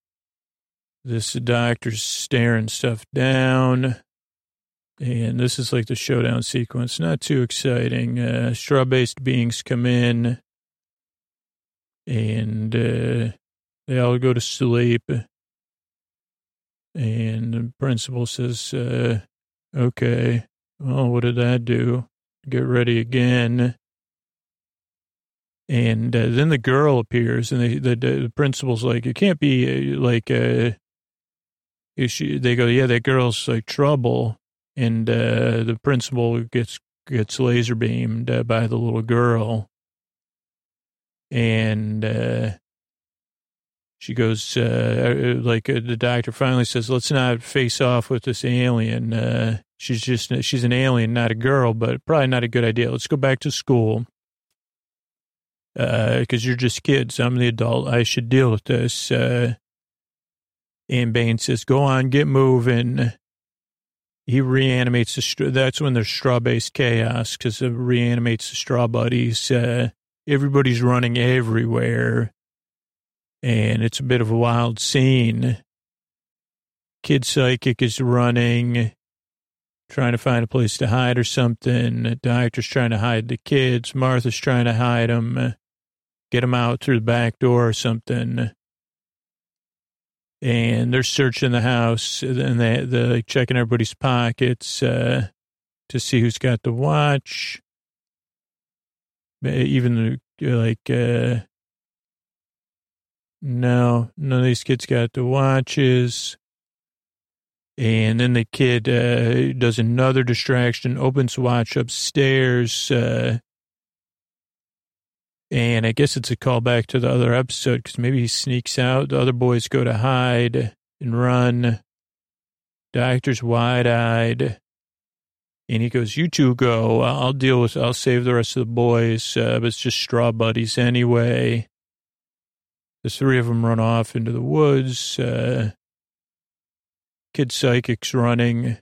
This doctor's staring stuff down. And this is like the showdown sequence. Not too exciting. Uh, straw based beings come in and uh, they all go to sleep. And the principal says, uh, okay, well, what did that do? Get ready again. And uh, then the girl appears, and the, the, the principal's like, it can't be uh, like, uh, she, they go, yeah, that girl's like trouble. And uh, the principal gets gets laser beamed uh, by the little girl. And uh, she goes, uh, uh like uh, the doctor finally says, let's not face off with this alien. Uh, she's just, she's an alien, not a girl, but probably not a good idea. Let's go back to school. Because you're just kids. I'm the adult. I should deal with this. and Bane says, go on, get moving he reanimates the straw. That's when there's straw based chaos because it reanimates the straw buddies. Uh, everybody's running everywhere, and it's a bit of a wild scene. Kid psychic is running, trying to find a place to hide or something. The doctor's trying to hide the kids. Martha's trying to hide them, get them out through the back door or something and they're searching the house and they they're checking everybody's pockets uh, to see who's got the watch. Even like, uh, no, none of these kids got the watches. And then the kid uh, does another distraction, opens watch upstairs, uh, and I guess it's a callback to the other episode because maybe he sneaks out. The other boys go to hide and run. Doctor's wide eyed. And he goes, You two go. I'll deal with, I'll save the rest of the boys. Uh, but it's just straw buddies anyway. The three of them run off into the woods. Uh, kid psychic's running.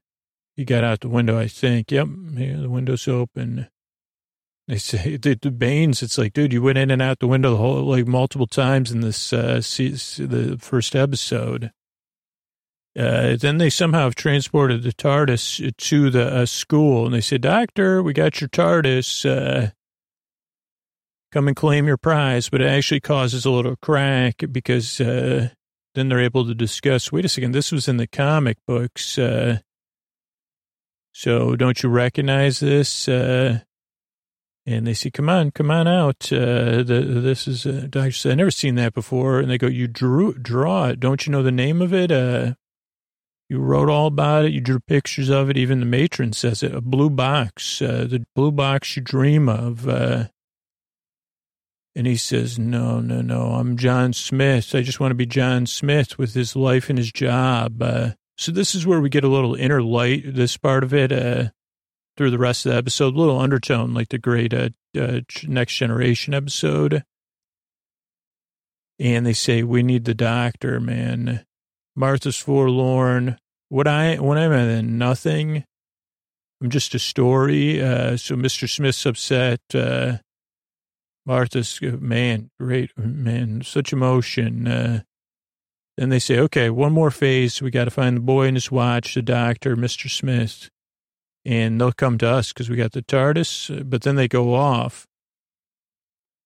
He got out the window, I think. Yep, yeah, the window's open. They say the, the Baines. It's like, dude, you went in and out the window the whole like multiple times in this uh, the first episode. Uh, then they somehow have transported the TARDIS to the uh, school, and they said, "Doctor, we got your TARDIS. Uh, come and claim your prize." But it actually causes a little crack because uh, then they're able to discuss. Wait a second, this was in the comic books. Uh, so don't you recognize this? And they say, "Come on, come on out. Uh, the, this is uh, Doctor said, I've never seen that before." And they go, "You drew draw it? Don't you know the name of it? Uh, you wrote all about it. You drew pictures of it. Even the matron says it. A blue box, uh, the blue box you dream of." Uh, and he says, "No, no, no. I'm John Smith. I just want to be John Smith with his life and his job." Uh, so this is where we get a little inner light. This part of it. Uh, through the rest of the episode. A little undertone, like the great uh, uh, Next Generation episode. And they say, we need the doctor, man. Martha's forlorn. What I, when I'm in nothing, I'm just a story. Uh, so Mr. Smith's upset. Uh, Martha's, uh, man, great, man, such emotion. Uh, then they say, okay, one more phase. We got to find the boy and his watch, the doctor, Mr. Smith and they'll come to us because we got the TARDIS, but then they go off.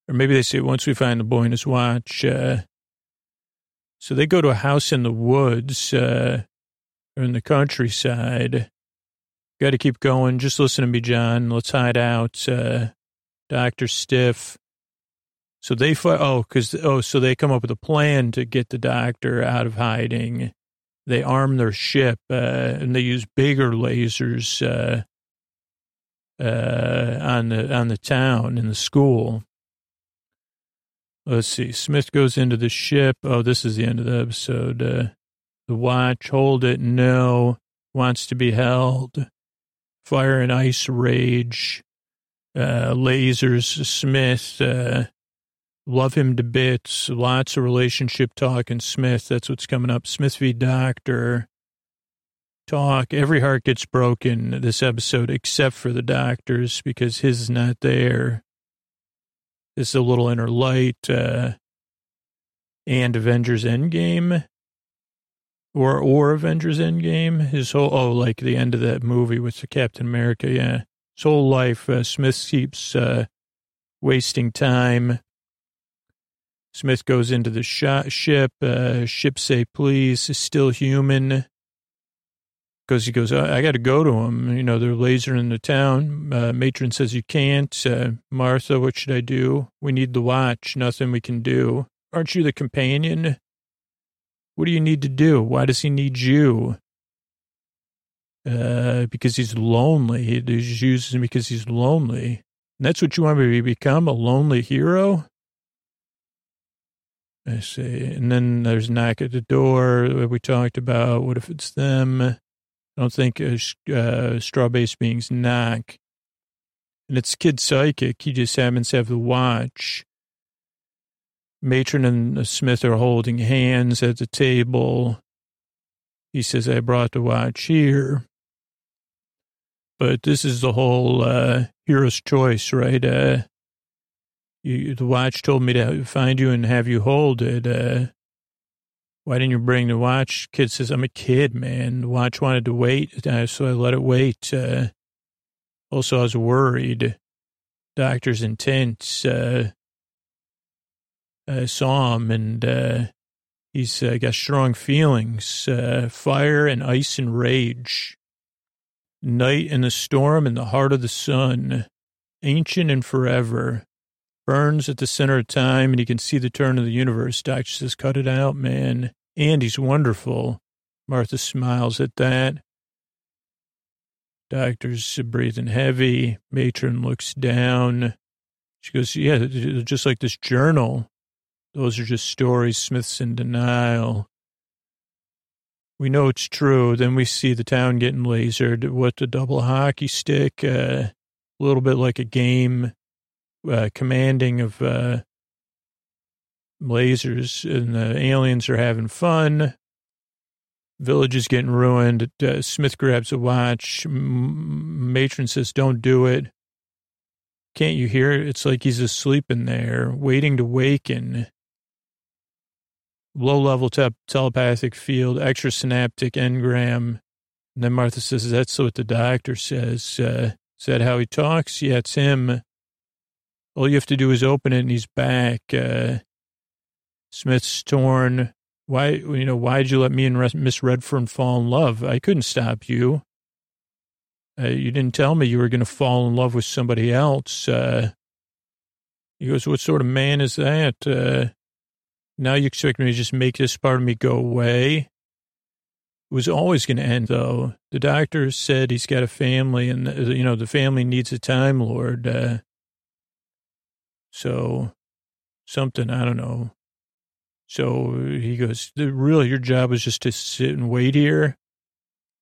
Or maybe they say, once we find the boy his watch. Uh, so they go to a house in the woods uh, or in the countryside. Got to keep going. Just listen to me, John. Let's hide out. Uh, Dr. Stiff. So they, oh, because, oh, so they come up with a plan to get the doctor out of hiding they arm their ship uh, and they use bigger lasers uh, uh, on the on the town in the school. Let's see. Smith goes into the ship. Oh, this is the end of the episode. Uh, the watch, hold it. No, wants to be held. Fire and ice rage. Uh, lasers. Smith uh, Love him to bits. Lots of relationship talk and Smith. That's what's coming up. Smith v. Doctor talk. Every heart gets broken this episode, except for the doctor's because his is not there. This is a little inner light. Uh, and Avengers Endgame. Or, or Avengers Endgame. His whole, oh, like the end of that movie with the Captain America. Yeah. His whole life, uh, Smith keeps, uh, wasting time Smith goes into the sh- ship. Uh, ship say, please, still human. Because he goes, I, I got to go to him. You know, they're laser in the town. Uh, matron says, you can't. Uh, Martha, what should I do? We need the watch. Nothing we can do. Aren't you the companion? What do you need to do? Why does he need you? uh, because he's lonely. He just uses him because he's lonely. And that's what you want me to become, a lonely hero? I see. And then there's a knock at the door that we talked about. What if it's them? I don't think uh, uh, Straw Base Beings knock. And it's Kid Psychic. He just happens to have the watch. Matron and Smith are holding hands at the table. He says, I brought the watch here. But this is the whole uh, hero's choice, right? Uh, you, the watch told me to find you and have you hold it. Uh, why didn't you bring the watch? Kid says, I'm a kid, man. The watch wanted to wait, uh, so I let it wait. Uh, also, I was worried. Doctor's intense. Uh, I saw him, and uh, he's uh, got strong feelings uh, fire and ice and rage. Night and the storm in the heart of the sun, ancient and forever. Burns at the center of time, and he can see the turn of the universe. Doctor says, Cut it out, man. And he's wonderful. Martha smiles at that. Doctor's breathing heavy. Matron looks down. She goes, Yeah, just like this journal. Those are just stories. Smith's in denial. We know it's true. Then we see the town getting lasered. What the double hockey stick? Uh, a little bit like a game, uh, commanding of uh, lasers, and the aliens are having fun. Village is getting ruined. Uh, Smith grabs a watch. M- matron says, "Don't do it." Can't you hear it? It's like he's asleep in there, waiting to waken low level te- telepathic field, extrasynaptic engram. And then Martha says, That's what the doctor says. Uh, is that how he talks? Yeah, it's him. All you have to do is open it and he's back. Uh, Smith's torn. Why, you know, why'd you let me and Miss Redfern fall in love? I couldn't stop you. Uh, you didn't tell me you were going to fall in love with somebody else. Uh, he goes, What sort of man is that? Uh, now you expect me to just make this part of me go away? It was always going to end, though. The doctor said he's got a family, and, uh, you know, the family needs a Time Lord. Uh, so, something, I don't know. So he goes, really, your job is just to sit and wait here?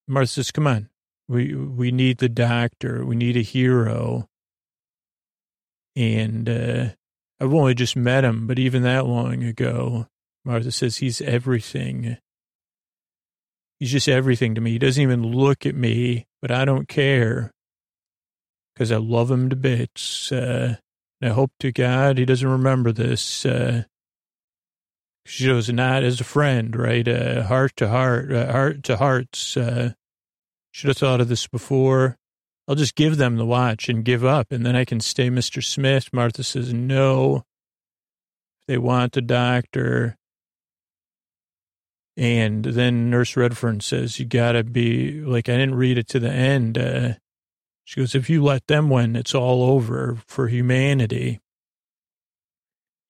Martha says, come on. We, we need the doctor. We need a hero. And, uh, I've only just met him, but even that long ago, Martha says he's everything. He's just everything to me. He doesn't even look at me, but I don't care because I love him to bits. Uh, I hope to God he doesn't remember this. Uh, she was not as a friend, right? Uh, heart to heart, uh, heart to hearts. Uh, should have thought of this before. I'll just give them the watch and give up, and then I can stay Mr. Smith. Martha says, no. They want the doctor. And then Nurse Redfern says, you got to be, like, I didn't read it to the end. Uh, she goes, if you let them win, it's all over for humanity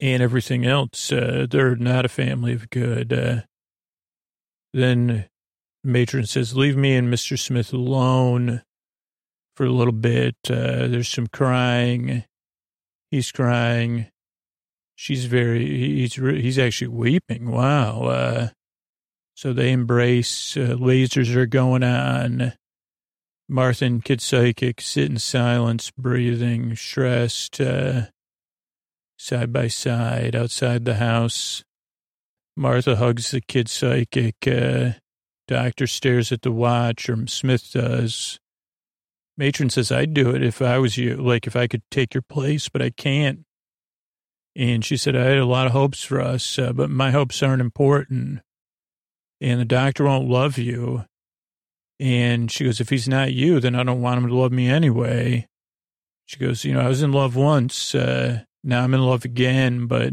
and everything else. Uh, they're not a family of good. Uh, then matron says, leave me and Mr. Smith alone for a little bit. Uh, there's some crying. He's crying. She's very, he's, he's actually weeping. Wow. Uh, so they embrace, uh, lasers are going on. Martha and Kid Psychic sit in silence, breathing, stressed, uh, side by side outside the house. Martha hugs the Kid Psychic. Uh, doctor stares at the watch, or Smith does. Matron says, I'd do it if I was you, like if I could take your place, but I can't. And she said, I had a lot of hopes for us, uh, but my hopes aren't important. And the doctor won't love you. And she goes, if he's not you, then I don't want him to love me anyway. She goes, you know, I was in love once. Uh, now I'm in love again, but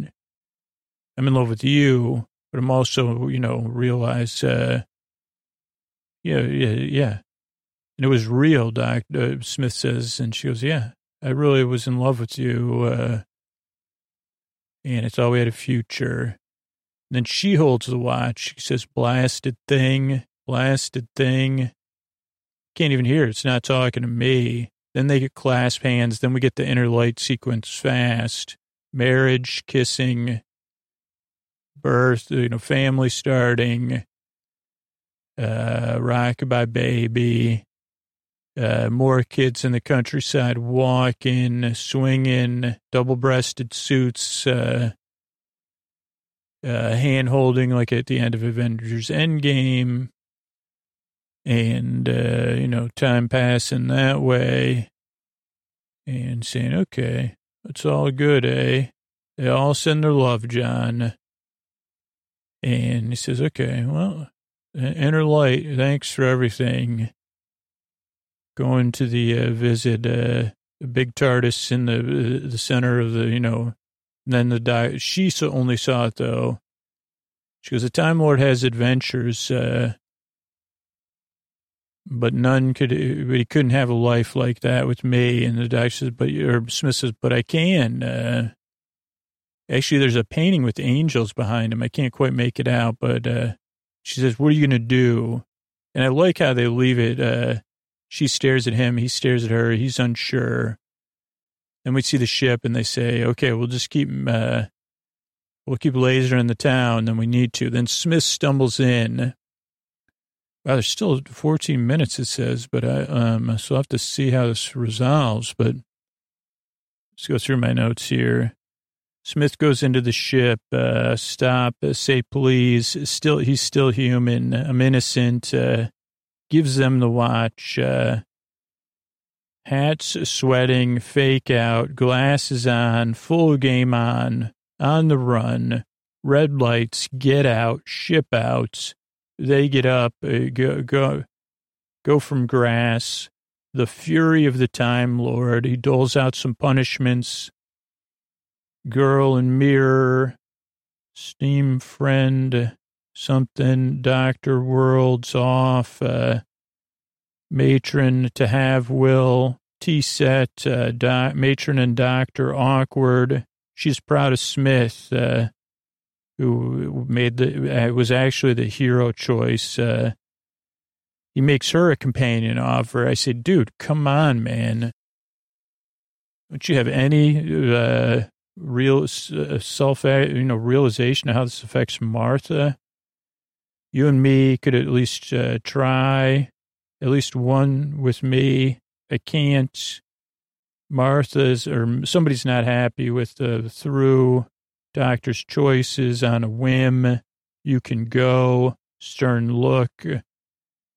I'm in love with you. But I'm also, you know, realize, uh, yeah, yeah, yeah. And it was real, Doc, uh, Smith says. And she goes, yeah, I really was in love with you. Uh, and it's all we had a future. And then she holds the watch. She says, blasted thing, blasted thing. Can't even hear. It's not talking to me. Then they get clasp hands. Then we get the inner light sequence fast. Marriage, kissing, birth, you know, family starting, uh, rockabye baby, uh, more kids in the countryside walking, swinging, double breasted suits, uh, uh, hand holding like at the end of Avengers Endgame. And, uh, you know, time passing that way and saying, okay, it's all good, eh? They all send their love, John. And he says, okay, well, inner light, thanks for everything going to the uh, visit uh, the big TARDIS in the uh, the center of the you know. then the di- she so only saw it though. She goes, the Time Lord has adventures, uh, but none could. But he couldn't have a life like that with me. And the doctor says, but or Smith says, but I can. Uh, actually, there's a painting with angels behind him. I can't quite make it out, but uh, she says, what are you going to do? And I like how they leave it. Uh, she stares at him. He stares at her. He's unsure. And we see the ship and they say, okay, we'll just keep, uh, we'll keep laser in the town. Then we need to. Then Smith stumbles in. Wow, there's still 14 minutes, it says, but I, um, so I'll have to see how this resolves. But let's go through my notes here. Smith goes into the ship, uh, stop, uh, say please. Still, he's still human. I'm innocent. Uh, gives them the watch. Uh, hats sweating, fake out, glasses on, full game on, on the run, red lights, get out, ship out. They get up, uh, go, go, go from grass. The fury of the Time Lord. He doles out some punishments. Girl and mirror, steam friend, something, Doctor World's off, uh, matron to have will, T set, uh, matron and doctor awkward. She's proud of Smith, uh, who made the, uh, was actually the hero choice. Uh, he makes her a companion offer. I said, dude, come on, man. Don't you have any, uh, real uh, self, you know, realization of how this affects Martha? you and me could at least uh, try, at least one with me. I can't. Martha's or somebody's not happy with the through doctor's choices on a whim. You can go. Stern look.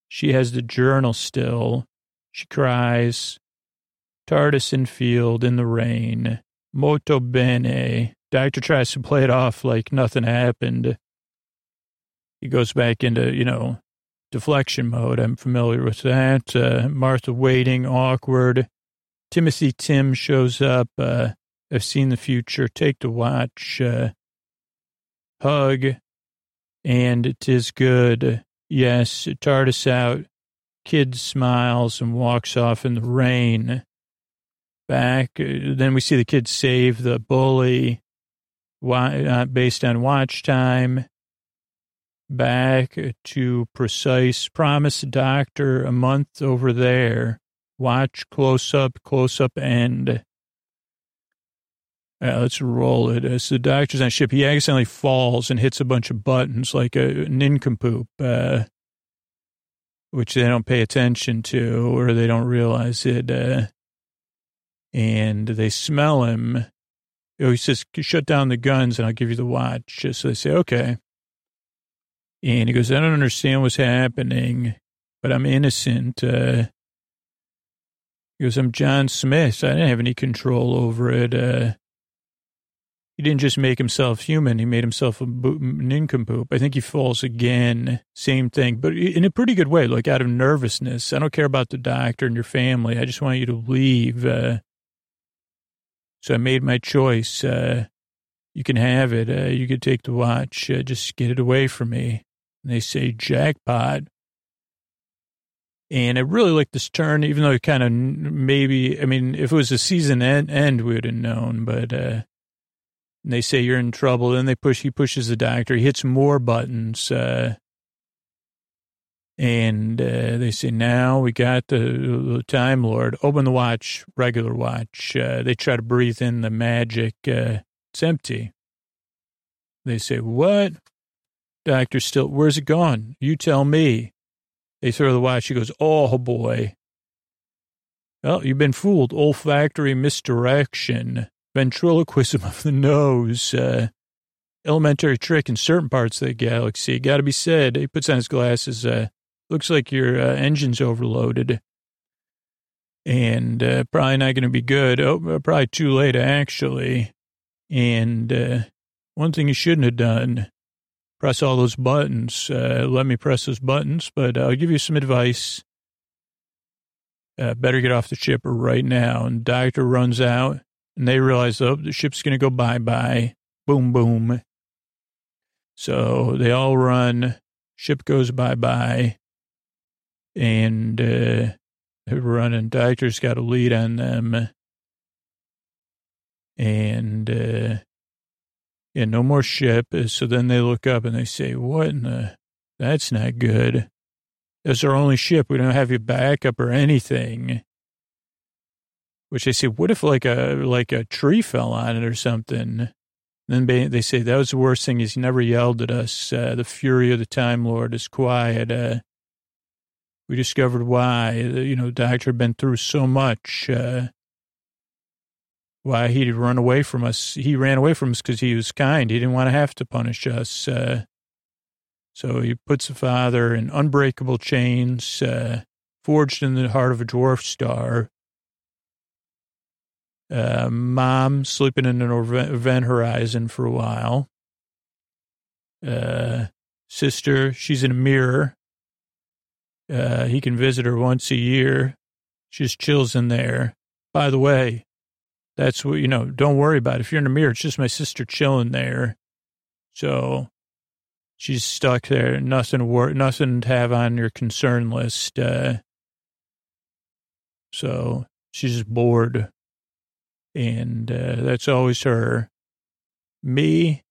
She has the journal still. She cries. TARDIS in field in the rain. Molto bene. Doctor tries to play it off like nothing happened he goes back into, you know, deflection mode. I'm familiar with that. Uh, Martha waiting, awkward. Timothy Tim shows up. Uh, I've seen the future. Take the watch. Uh, hug. And tis good. Yes, TARDIS out. Kid smiles and walks off in the rain. Back. Uh, then we see the kid save the bully uh, based on watch time back to precise promise doctor a month over there watch close up close up end uh, let's roll it as the doctor's on ship he accidentally falls and hits a bunch of buttons like a nincompoop uh, which they don't pay attention to or they don't realize it uh, and they smell him oh, he says shut down the guns and i'll give you the watch so they say okay and he goes, I don't understand what's happening, but I'm innocent. Uh, he goes, I'm John Smith. I didn't have any control over it. Uh, he didn't just make himself human. He made himself a nincompoop. I think he falls again. Same thing, but in a pretty good way, like out of nervousness. I don't care about the doctor and your family. I just want you to leave. Uh, so I made my choice. Uh, you can have it. Uh, you could take the watch. Uh, just get it away from me. And they say jackpot. And I really like this turn, even though it kind of maybe, I mean, if it was a season end, end we would have known, but, they say you're in trouble. Then they push, he pushes the doctor. He hits more buttons, uh, And uh, they say, now we got the, the, Time Lord. Open the watch, regular watch. Uh, they try to breathe in the magic. Uh, it's empty. They say, what? Doctor still, where's it gone? You tell me. They throw the watch. He goes, oh boy. Well, you've been fooled. Olfactory misdirection, ventriloquism of the nose, uh, elementary trick in certain parts of the galaxy. Got to be said. He puts on his glasses. Uh, looks like your uh, engine's overloaded, and uh, probably not going to be good. Oh, uh, probably too late actually. And uh, one thing you shouldn't have done: press all those buttons. Let me press those buttons, but I'll give you some advice better get off the ship right now. And doctor runs out and they realize, oh, the ship's going to go bye-bye. Boom, boom. So they all run. Ship goes bye-bye. And uh, they're running. Doctor's got a lead on them. And, uh, yeah, no more ship. So then they look up and they say, what in the, that's not good. That's our only ship. We don't have your backup or anything. Which they say, what if like a like a tree fell on it or something? then they, say that was the worst thing. He's never yelled at us. Uh, the fury of the Time Lord is quiet. Uh, we discovered why. You know, Doctor had been through so much. Uh, why he'd run away from us. He ran away from us because he was kind. He didn't want to have to punish us. Uh, so he puts the father in unbreakable chains, uh, forged in the heart of a dwarf star. Uh, mom sleeping in an event horizon for a while. Uh, sister, she's in a mirror. Uh, he can visit her once a year. She just chills in there. By the way, that's what, you know, don't worry about it. If you're in a mirror, it's just my sister chilling there. So she's stuck there. Nothing to work, nothing to have on your concern list. Uh, so she's just bored, and uh, that's always her. Me,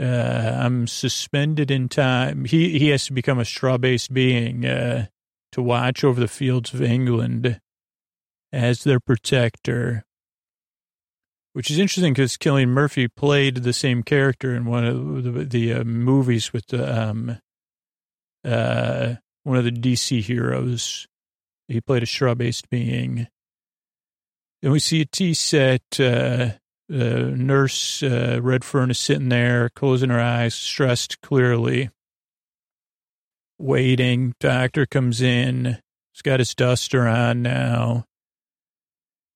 uh, I'm suspended in time. He he has to become a straw based being uh, to watch over the fields of England as their protector which is interesting because Cillian Murphy played the same character in one of the, the uh, movies with the um, uh, one of the DC heroes. He played a straw-based being. And we see a tea set. Uh, uh, nurse uh, Redfern is sitting there, closing her eyes, stressed clearly, waiting. Doctor comes in. He's got his duster on now.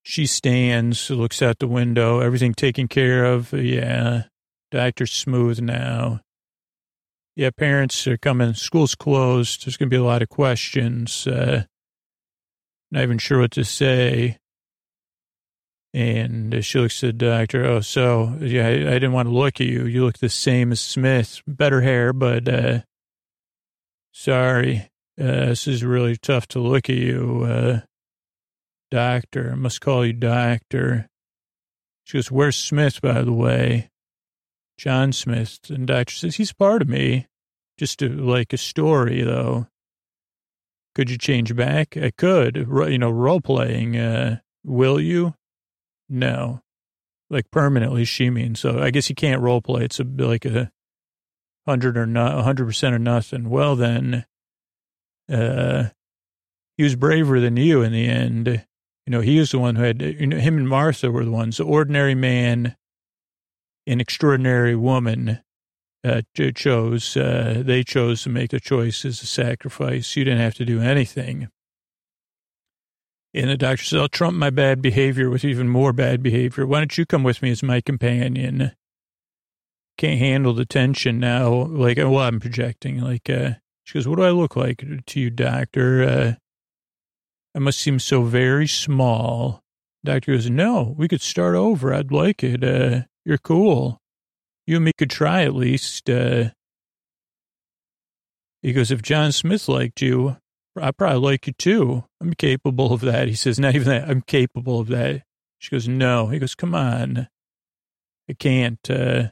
She stands, looks out the window, everything taken care of. Yeah. Doctor's smooth now. Yeah, parents are coming. School's closed. There's going to be a lot of questions. Uh, not even sure what to say. And she looks at the doctor. Oh, so, yeah, I, I, didn't want to look at you. You look the same as Smith. Better hair, but uh, sorry. Uh, this is really tough to look at you. Uh, Doctor, I must call you doctor. She goes, Where's Smith, by the way? John Smith. And doctor says, He's part of me. Just like a story, though. Could you change back? I could. You know, role playing. Uh, will you? No. Like permanently, she means. So I guess you can't role play. It's a, like a hundred or not, a hundred percent or nothing. Well, then, uh, he was braver than you in the end. You know, he was the one who had, you know, him and Martha were the ones, the ordinary man, an extraordinary woman uh, chose, uh, they chose to make the choice as a sacrifice. You didn't have to do anything. And the doctor says, I'll trump my bad behavior with even more bad behavior. Why don't you come with me as my companion? Can't handle the tension now. Like, well, I'm projecting. Like, uh, she goes, what do I look like to you, doctor? Uh, I must seem so very small. Doctor goes, no, we could start over. I'd like it. Uh, you're cool. You and me could try at least. Uh, he goes, if John Smith liked you, I probably like you too. I'm capable of that. He says, not even that. I'm capable of that. She goes, no. He goes, come on. I can't. Uh,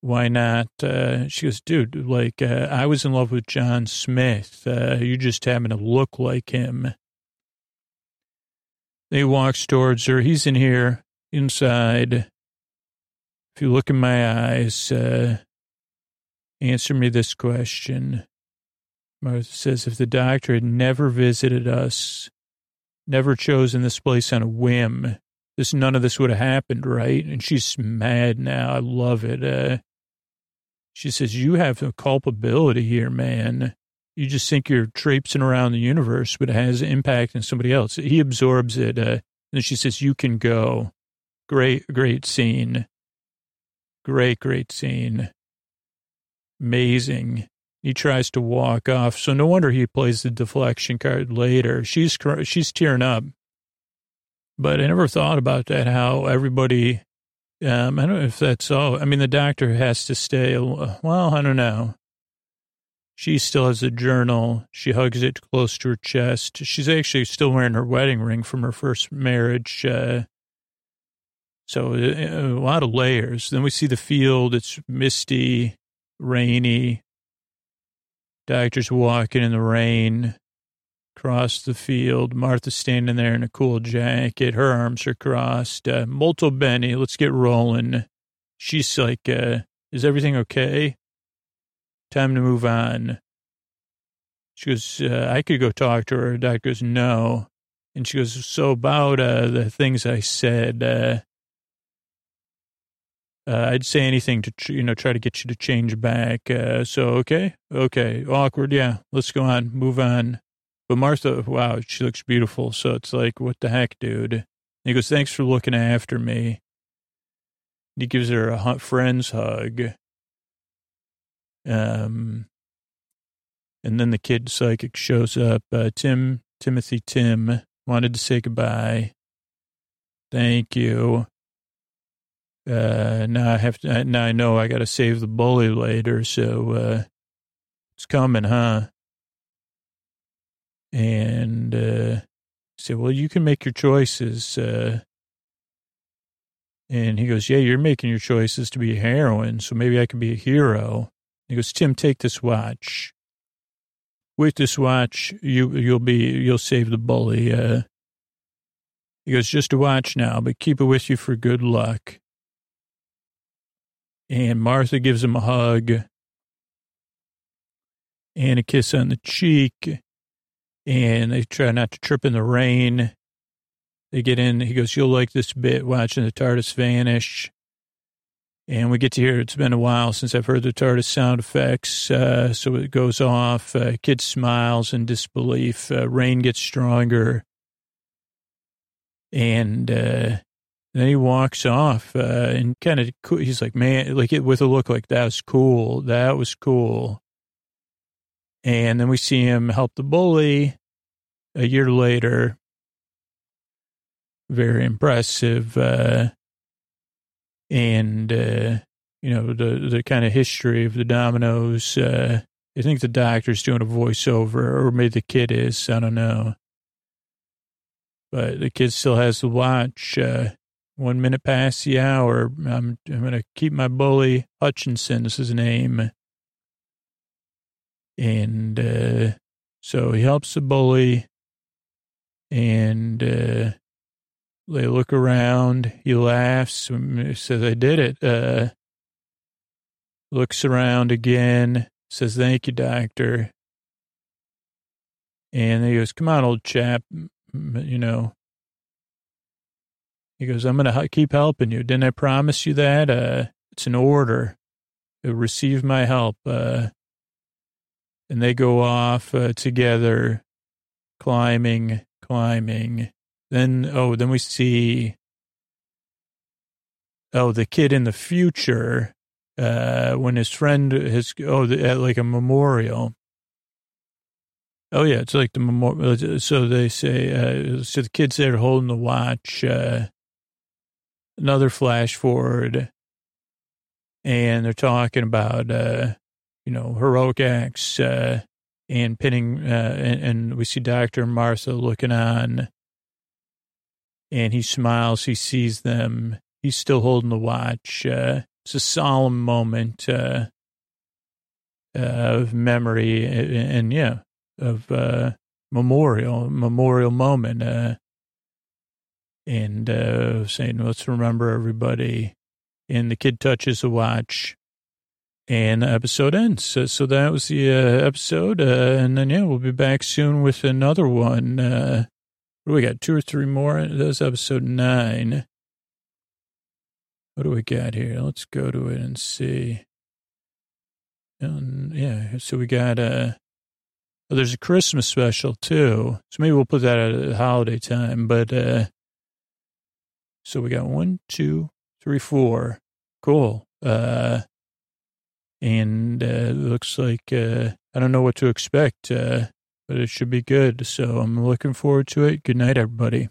why not? Uh, she goes, dude, like, uh, I was in love with John Smith. Uh, you just happen to look like him. He walks towards her. He's in here, inside. If you look in my eyes, uh, answer me this question. Martha says, if the doctor had never visited us, never chosen this place on a whim, this none of this would have happened, right? And she's mad now. I love it. Uh, she says, You have a culpability here, man. You just think you're traipsing around the universe, but it has impact on somebody else. He absorbs it. Uh, and she says, You can go. Great, great scene. Great, great scene. Amazing. He tries to walk off. So no wonder he plays the deflection card later. She's, she's tearing up. But I never thought about that, how everybody, um, I don't know if that's all. I mean, the doctor has to stay, well, I don't know. She still has a journal. She hugs it close to her chest. She's actually still wearing her wedding ring from her first marriage. Uh, so uh, a lot of layers. Then we see the field. It's misty, rainy. Doctor's walking in the rain across the field. Martha's standing there in a cool jacket. Her arms are crossed. Uh, molto bene. Let's get rolling. She's like, uh, is everything okay? Time to move on. She goes, uh, I could go talk to her. Doctor goes, no. And she goes, so about uh, the things I said, uh, I'd say anything to, you know, try to get you to change back. Uh, so, okay, okay, awkward. Yeah, let's go on, move on. But Martha, wow, she looks beautiful. So it's like, what the heck, dude? And he goes, thanks for looking after me. He gives her a friend's hug. Um, and then the kid psychic shows up. Uh, Tim, Timothy Tim wanted to say goodbye. Thank you. Uh, now I have to, now I know I got to save the bully later. So, uh, it's coming, huh? And, uh, say, well, you can make your choices. Uh, and he goes, yeah, you're making your choices to be a heroine. So maybe I could be a hero. He goes, Tim, take this watch. With this watch, you, you'll be, you'll save the bully. Uh, he goes, just a watch now, but keep it with you for good luck and Martha gives him a hug and a kiss on the cheek. And they try not to trip in the rain. They get in. He goes, You'll like this bit watching the TARDIS vanish. And we get to hear it's been a while since I've heard the TARDIS sound effects. Uh, so it goes off. Uh, kid smiles in disbelief. Uh, rain gets stronger. And uh, then he walks off uh, and kind of, he's like, man, like it with a look like that was cool. That was cool. And then we see him help the bully a year later. Very impressive. Uh, and, uh, you know, the, the kind of history of the dominoes. Uh, I think the doctor's doing a voiceover, or maybe the kid is. I don't know. But the kid still has the watch. Uh, one minute past the hour. I'm, I'm going to keep my bully. Hutchinson is his name. And uh, so he helps the bully. And uh, they look around. He laughs. Says, I did it. Uh, looks around again. Says, thank you, doctor. And he goes, come on, old chap. You know, he goes, I'm going to keep helping you. Didn't I promise you that? Uh, it's an order. receive my help. Uh, and they go off uh, together, climbing, climbing. Then, oh, then we see, oh, the kid in the future, uh, when his friend has, oh, the, at like a memorial. Oh yeah, it's like the memorial. So they say, uh, so the kids there holding the watch, uh, another flash forward and they're talking about, uh, you know, heroic acts, uh, and pinning, uh, and, and, we see Dr. Martha looking on and he smiles. He sees them. He's still holding the watch. Uh, it's a solemn moment uh, uh, of memory and, and yeah, of uh, memorial, memorial moment. Uh, and uh, saying, let's remember everybody. And the kid touches the watch and the episode ends. So, so that was the uh, episode. Uh, and then, yeah, we'll be back soon with another one. Uh, what do we got? Two or three more? That's episode nine. What do we got here? Let's go to it and see. And yeah, so we got uh oh, there's a Christmas special too. So maybe we'll put that at holiday time. But uh so we got one, two, three, four. Cool. Uh and uh looks like uh I don't know what to expect, uh, but it should be good. So I'm looking forward to it. Good night, everybody.